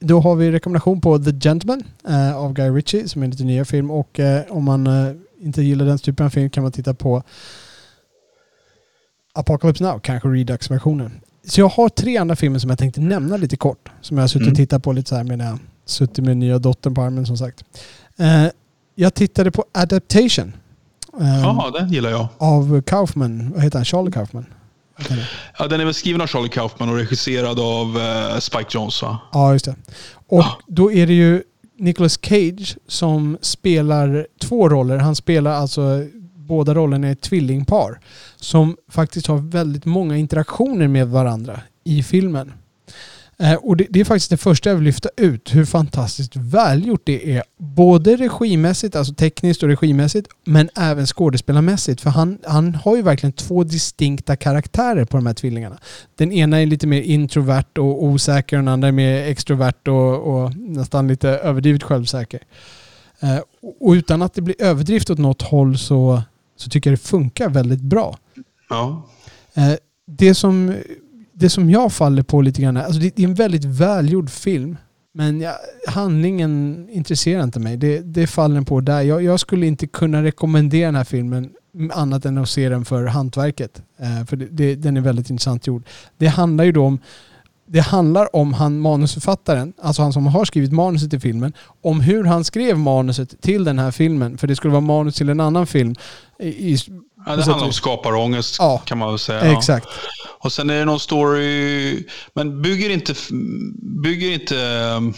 då har vi rekommendation på The Gentleman eh, av Guy Ritchie som är en lite nyare film. Och eh, om man eh, inte gillar den typen av film kan man titta på Apocalypse Now, kanske Redux-versionen. Så jag har tre andra filmer som jag tänkte nämna lite kort. Som jag har suttit och Mm. tittat på lite så här medan jag suttit med nya dottern på armen som sagt. Eh, jag tittade på Adaptation. eh, Ja, den gillar jag. Av Kaufman. Vad heter han? Charlie Kaufman? Ja, den är väl skriven av Charlie Kaufman och regisserad av eh, Spike Jonze. Va? Ja, just det. Och Ah. då är det ju Nicolas Cage som spelar två roller. Han spelar alltså båda rollerna i ett tvillingpar som faktiskt har väldigt många interaktioner med varandra i filmen. Eh, och det, det är faktiskt det första jag vill lyfta ut, hur fantastiskt välgjort det är. Både regimässigt, alltså tekniskt och regimässigt, men även skådespelarmässigt. För han, han har ju verkligen två distinkta karaktärer på de här tvillingarna. Den ena är lite mer introvert och osäker och den andra är mer extrovert och, och nästan lite överdrivet självsäker. Eh, och utan att det blir överdrift åt något håll så, så tycker jag det funkar väldigt bra. Ja. Eh, det, som, det som jag faller på lite grann, är- alltså det, är en väldigt välgjord film. Men jag, handlingen intresserar inte mig. Det, det faller på där. Jag, jag skulle inte kunna rekommendera den här filmen annat än att se den för hantverket. Eh, för det, det, den är väldigt intressant gjord. Det handlar ju då om det handlar om han manusförfattaren, alltså han som har skrivit manuset till filmen, om hur han skrev manuset till den här filmen. För det skulle vara manus till en annan film. I, i, Ja, det handlar om skaparångest Ja. kan man väl säga. Ja. Exakt. Och sen är det någon story, men bygger inte, bygger inte um,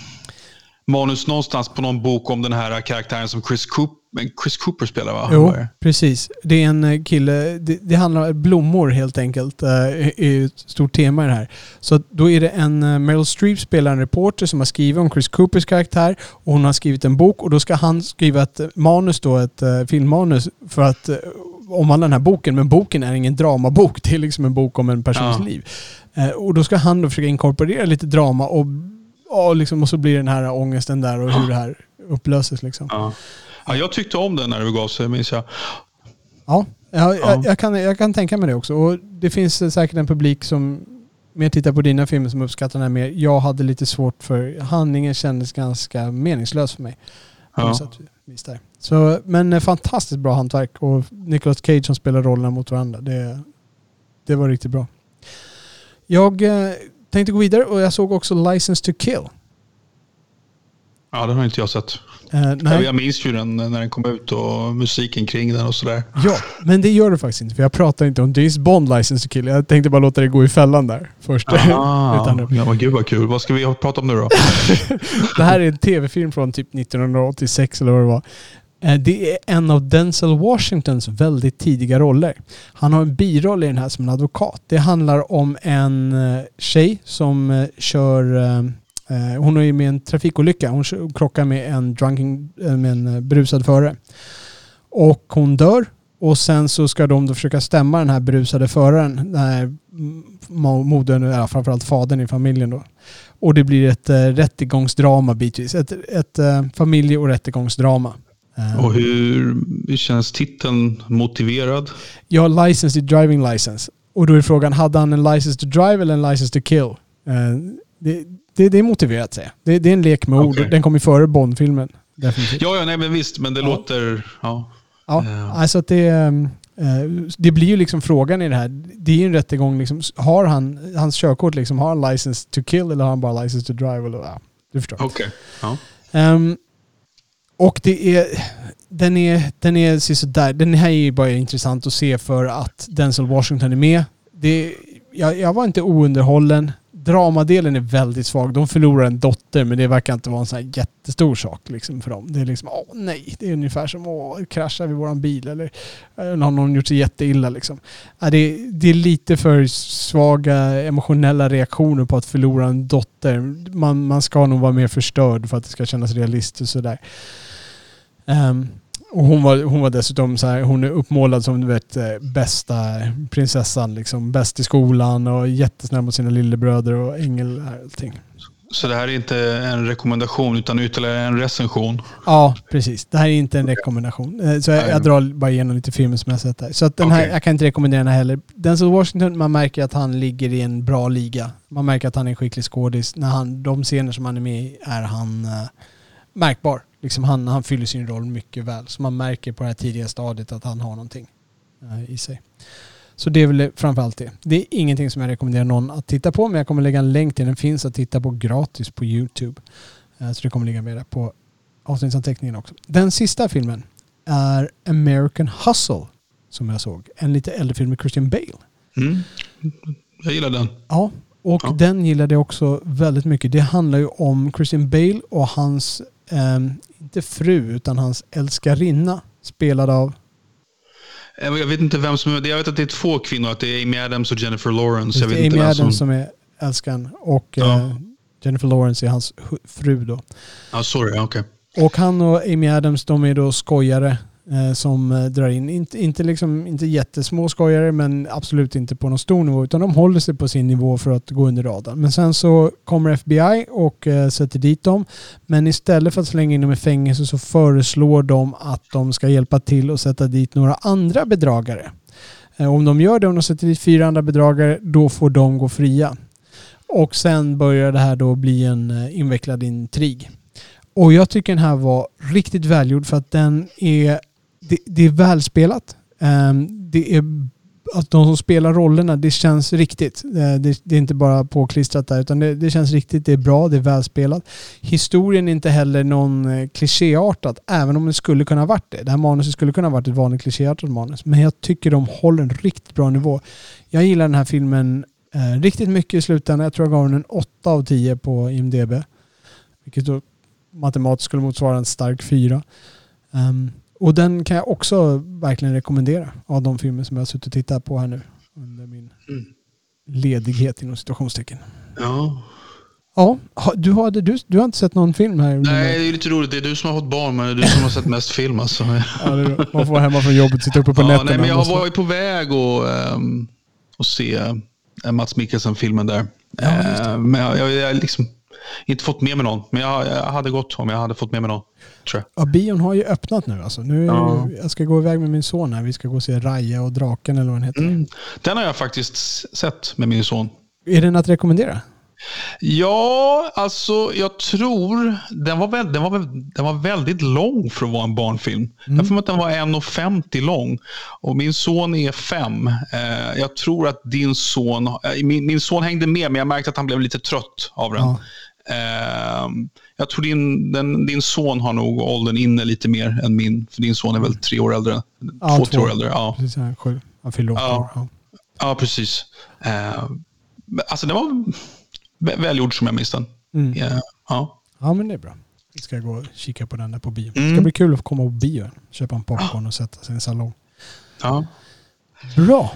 manus någonstans på någon bok om den här karaktären som Chris Cooper, Chris Cooper spelar va? Jo, precis. Det är en eh, kille, det, det handlar om blommor helt enkelt. Det är ett stort tema i det här. Så då är det en eh, Meryl Streep spelar en reporter som har skrivit om Chris Coopers karaktär och hon har skrivit en bok och då ska han skriva ett manus då, ett filmmanus för att omvandla den här boken. Men boken är ingen dramabok. <laughs> Det är liksom en bok om en persons ja. liv. Och då ska han då försöka inkorporera lite drama och och, liksom, och så blir den här ångesten där och hur det här upplöses. Liksom. Ja. ja. jag tyckte om den när det begav sig, minns jag. Ja, jag, ja. Jag, jag, kan, jag kan tänka mig det också. Och det finns säkert en publik som mer tittar på dina filmer som uppskattar den här mer. Jag hade lite svårt för handlingen kändes ganska meningslös för mig. Ja. Så, men eh, fantastiskt bra hantverk och Nicolas Cage som spelar rollerna mot varandra. Det, det var riktigt bra. Jag eh, tänkte gå vidare och jag såg också License to Kill. Ja, den har inte jag sett. Uh, nej. Jag minns ju den när den kom ut och musiken kring den och sådär. Ja, men det gör du faktiskt inte. För jag pratar inte om James Bond License to Kill. Jag tänkte bara låta det gå i fällan där först. Ah, <laughs> ja, men gud vad kul. Vad ska vi prata om nu då? <laughs> det här är en tv-film från typ 1986 eller vad det var. Eh, det är en av Denzel Washingtons väldigt tidiga roller. Han har en biroll i den här som en advokat. Det handlar om en eh, tjej som kör hon är med i en trafikolycka. Hon krockar med en, drunken, med en brusad förare. Och hon dör. Och sen så ska de då försöka stämma den här berusade föraren. Den här modern, ja, framförallt fadern i familjen då. Och det blir ett rättegångsdrama bitvis. Ett, ett familje och rättegångsdrama. Eh, och hur känns titeln motiverad? Ja, license till driving license. Och då är frågan, hade han en license to drive eller en license to kill? Uh, det, det, det, är motiverat säger det, det är en lek med okay. ord. Den kom ju före Bond-filmen. Definitivt. Ja, ja, nej men visst, men det ja. låter... Ja, ja uh. alltså att det... Um, det blir ju liksom frågan i det här. Det är ju en rättegång. Liksom, har han hans körkort liksom, har han license to kill eller har han bara license to drive? Eller, ja, du förstår. Okej. Okay. Ja. Um, och det är, den är, den är sådär. Den här är ju bara intressant att se för att Denzel Washington är med. Det, jag, jag var inte ounderhållen. Dramadelen är väldigt svag. De förlorar en dotter men det verkar inte vara en sån här jättestor sak liksom för dem. Det är liksom, åh nej, det är ungefär som att krascha vid våran bil eller äh, har någon gjort sig jätteilla liksom. Äh, det, det är lite för svaga emotionella reaktioner på att förlora en dotter. Man, man ska nog vara mer förstörd för att det ska kännas realistiskt sådär. Um, och hon var, hon var dessutom så här, hon är uppmålad som du vet eh, bästa prinsessan liksom. Bäst i skolan och jättesnäll mot sina lillebröder och ängel allting. Så det här är inte en rekommendation utan ytterligare en recension? Ja, precis. Det här är inte en rekommendation. Eh, så jag, jag drar bara igenom lite filmer som jag sett där. Så att den här, okay. jag kan inte rekommendera den här heller. Denzel Washington, man märker att han ligger i en bra liga. Man märker att han är en skicklig skådis. När han, de scener som han är med i är han uh, märkbar liksom han, han fyller sin roll mycket väl. Så man märker på det här tidiga stadiet att han har någonting uh, i sig. Så det är väl framförallt det. Det är ingenting som jag rekommenderar någon att titta på, men jag kommer lägga en länk till den. finns att titta på gratis på YouTube. Uh, så det kommer ligga med där på avsnittsanteckningen också. Den sista filmen är American Hustle som jag såg. En lite äldre film med Christian Bale. Mm. Jag gillar den. Ja, och ja. den gillade jag också väldigt mycket. Det handlar ju om Christian Bale och hans um, inte fru, utan hans älskarinna spelad av... Jag vet inte vem som är Jag vet att det är två kvinnor, att det är Amy Adams och Jennifer Lawrence. Jag vet det är Amy Adams som... som är älskaren och ja. uh, Jennifer Lawrence är hans fru då. Ja, sorry. Okej. Okay. Och han och Amy Adams, de är då skojare Eh, Eh, som eh, drar in, inte, inte, liksom, inte jättesmå skojare men absolut inte på någon stor nivå utan de håller sig på sin nivå för att gå under radarn. Men sen så kommer FBI och eh, sätter dit dem. Men istället för att slänga in dem i fängelse så föreslår de att de ska hjälpa till och sätta dit några andra bedragare. Eh, om de gör det, om de sätter dit fyra andra bedragare, då får de gå fria. Och sen börjar det här då bli en invecklad intrig. Och jag tycker den här var riktigt välgjord för att den är det, det är välspelat. Ehm, det är att de som spelar rollerna, det känns riktigt. Eh, det, det är inte bara påklistrat där utan det, det, känns riktigt, det är bra, det är välspelat. Historien är inte heller någon eh, klichéartad, även om det skulle kunna ha varit det. Det här manuset skulle kunna ha varit ett vanligt klichéartat manus. Men jag tycker de håller en riktigt bra nivå. Jag gillar den här filmen eh, riktigt mycket i slutändan. Jag tror jag gav den en 8 av 10 på IMDB. Vilket då matematiskt skulle motsvara en stark fyra. Um, och den kan jag också verkligen rekommendera av de filmer som jag har suttit och tittat på här nu under min Mm. ledighet inom situationstecken. Ja. Ja, du har, du, du har inte sett någon film här? Nej, det är lite roligt. Det är du som har fått barn, men det är du som har sett mest film. Alltså. <laughs> Ja, man får vara hemma från jobbet, sitta uppe på <laughs> Ja, nätterna. nej, men jag Måste- har varit på väg och, ehm, och se eh, Mats Mikkelsen-filmen där. Ja. Eh, men jag jag- jag liksom inte fått med mig någon. Men jag, jag hade gått om jag hade fått med mig någon. Tror jag. Ja, bion har ju öppnat nu alltså. Nu Ja. Jag ska gå iväg med min son här. Vi ska gå och se Raja och Draken eller vad den heter. Mm. Den har jag faktiskt sett med min son. Är den att rekommendera? Ja, alltså jag tror... Den var, väl, den, var, den var väldigt lång för att vara en barnfilm. Jag får att den var 1,50 lång. Och min son är fem. Eh, jag tror att din son... eh, Min, min son hängde med, men jag märkte att han blev lite trött av den. Ja. Eh, jag tror din, den, din son har nog åldern inne lite mer än min. För din son är väl tre år äldre. Ja, två, två. tre år äldre. Ja. Precis, sju. han fyller åtta Ja. Ja. Ja, precis. Eh, alltså, den var välgjord som jag minns den. Mm. Ja, ja. men det är bra. Vi ska gå och kika på den där på bio. Det Mm. ska bli kul att komma på bio. Köpa en popcorn och sätta sig i en salong. ja. Bra.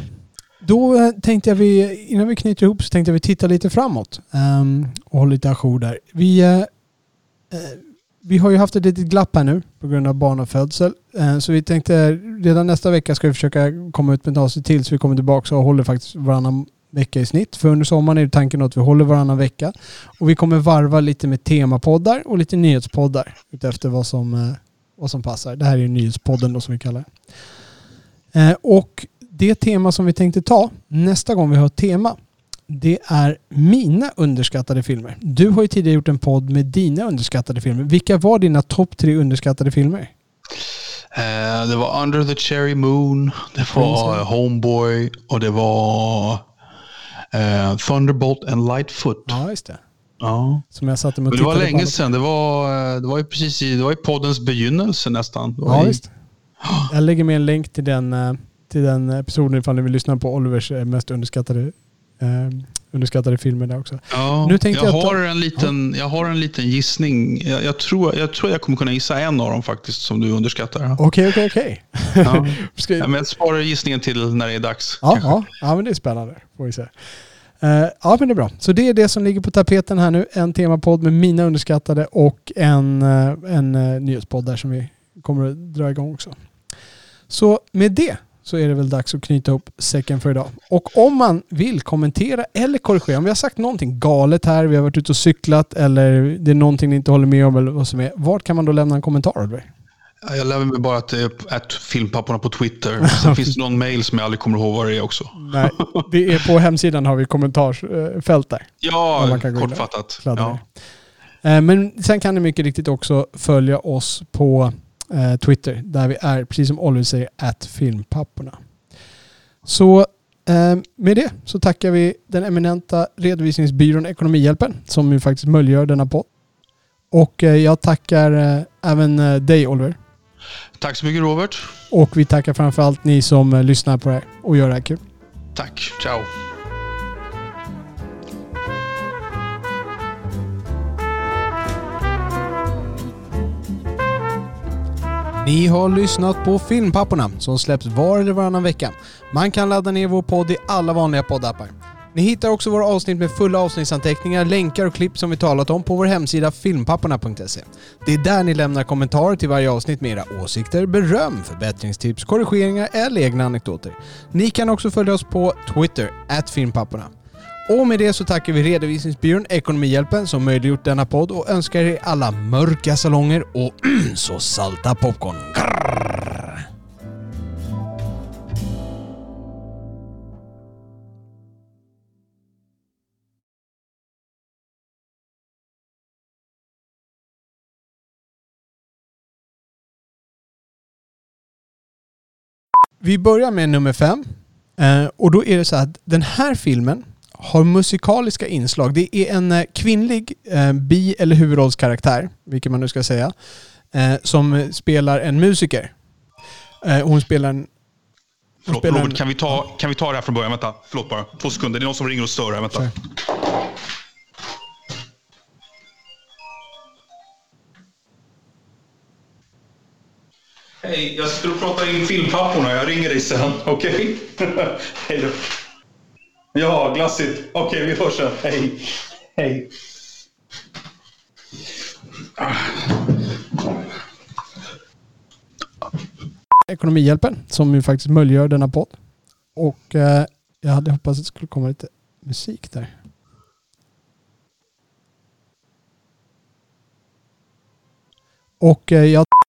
Då eh, tänkte jag vi, innan vi knyter ihop så tänkte jag vi titta lite framåt. ehm, och hålla lite ajour där. Vi, eh, vi har ju haft ett litet glapp här nu på grund av barnafödsel. Eh, så vi tänkte redan nästa vecka ska vi försöka komma ut med ett avsnitt till så vi kommer tillbaka och håller faktiskt varannan vecka i snitt. För under sommaren är tanken att vi håller varannan vecka. Och vi kommer varva lite med temapoddar och lite nyhetspoddar utefter vad som, eh, vad som passar. Det här är ju nyhetspodden då som vi kallar det. Eh, och det tema som vi tänkte ta nästa gång vi har ett tema det är mina underskattade filmer. Du har ju tidigare gjort en podd med dina underskattade filmer. Vilka var dina topp tre underskattade filmer? Eh, det var Under the Cherry Moon, det var. Homeboy och det var eh, Thunderbolt and Lightfoot. Ja, just det. Ja. Som jag satte mig och Men det var länge sedan. Det var, eh, det var ju precis i, det var i poddens begynnelse nästan. Ja, i- visst. Jag lägger med en länk till den, eh, till den episoden ifall ni vill lyssna på Olivers eh, mest underskattade, eh, underskattade filmer där också. Ja, Nu tänkte jag, jag har en liten, jag har en liten gissning. Jag, jag, tror, jag tror jag kommer kunna gissa en av dem faktiskt som du underskattar. Okej, okej, okej. <laughs> Jag sparar gissningen till när det är dags. Ja, ja, ja, men det är spännande. Får vi se. Eh, ja, men det är bra. Så det är det som ligger på tapeten här nu. En temapodd med mina underskattade och en, eh, en uh, nyhetspodd där som vi kommer att dra igång också. Så med det så är det väl dags att knyta ihop säcken för idag. Och om man vill kommentera eller korrigera, om vi har sagt någonting galet här, vi har varit ute och cyklat eller det är någonting ni inte håller med om eller vad som är. Vart kan man då lämna en kommentar Oliver? Ja, Jag lär mig bara att det är att filmpapporna på Twitter. <laughs> Sen finns det någon mail som jag aldrig kommer ihåg vad det är också. Nej, det är på <laughs> hemsidan har vi kommentarsfält där. Ja, kortfattat. Ja. Eh, Men sen kan ni mycket riktigt också följa oss på eh, Twitter där vi är, precis som Oliver säger, at filmpapporna. Så eh, med det så tackar vi den eminenta redovisningsbyrån Ekonomihjälpen som ju faktiskt möjliggör denna podd. Och eh, jag tackar eh, även eh, dig Oliver. Tack så mycket Robert. Och vi tackar framförallt ni som eh, lyssnar på det här och gör det här kul. Tack. Ciao. Ni har lyssnat på Filmpapporna som släpps var eller varannan vecka. Man kan ladda ner vår podd i alla vanliga poddappar. Ni hittar också våra avsnitt med fulla avsnittsanteckningar, länkar och klipp som vi talat om på vår hemsida filmpapporna.se. Det är där ni lämnar kommentarer till varje avsnitt med era åsikter, beröm, förbättringstips, korrigeringar eller egna anekdoter. Ni kan också följa oss på Twitter, filmpapporna. Och med det så tackar vi redovisningsbyrån Ekonomihjälpen som möjliggjort denna podd och önskar er alla mörka salonger och <clears throat> så salta popcorn. Grrr. Vi börjar med nummer fem. Eh, och då är det så att den här filmen har musikaliska inslag. Det är en eh, kvinnlig eh, bi eller huvudrollskaraktär, vilket man nu ska säga, eh, som spelar en musiker. Eh, hon spelar en... Förlåt, spelar Robert, en- kan vi, ta, kan vi ta det här från början? Vänta, förlåt bara. Två sekunder. Det är någon som ringer och stör här. Vänta. Kör. Hej, jag och pratar in filmpapporna. Jag ringer dig sen, <laughs> okej? Okay? Hej då. Ja, glassigt. Okej, okay, vi hörs sen. Hej. Hej. Ekonomihjälpen som ju faktiskt möjliggör denna podd. Och eh, jag hade hoppats att det skulle komma lite musik där. Och eh, jag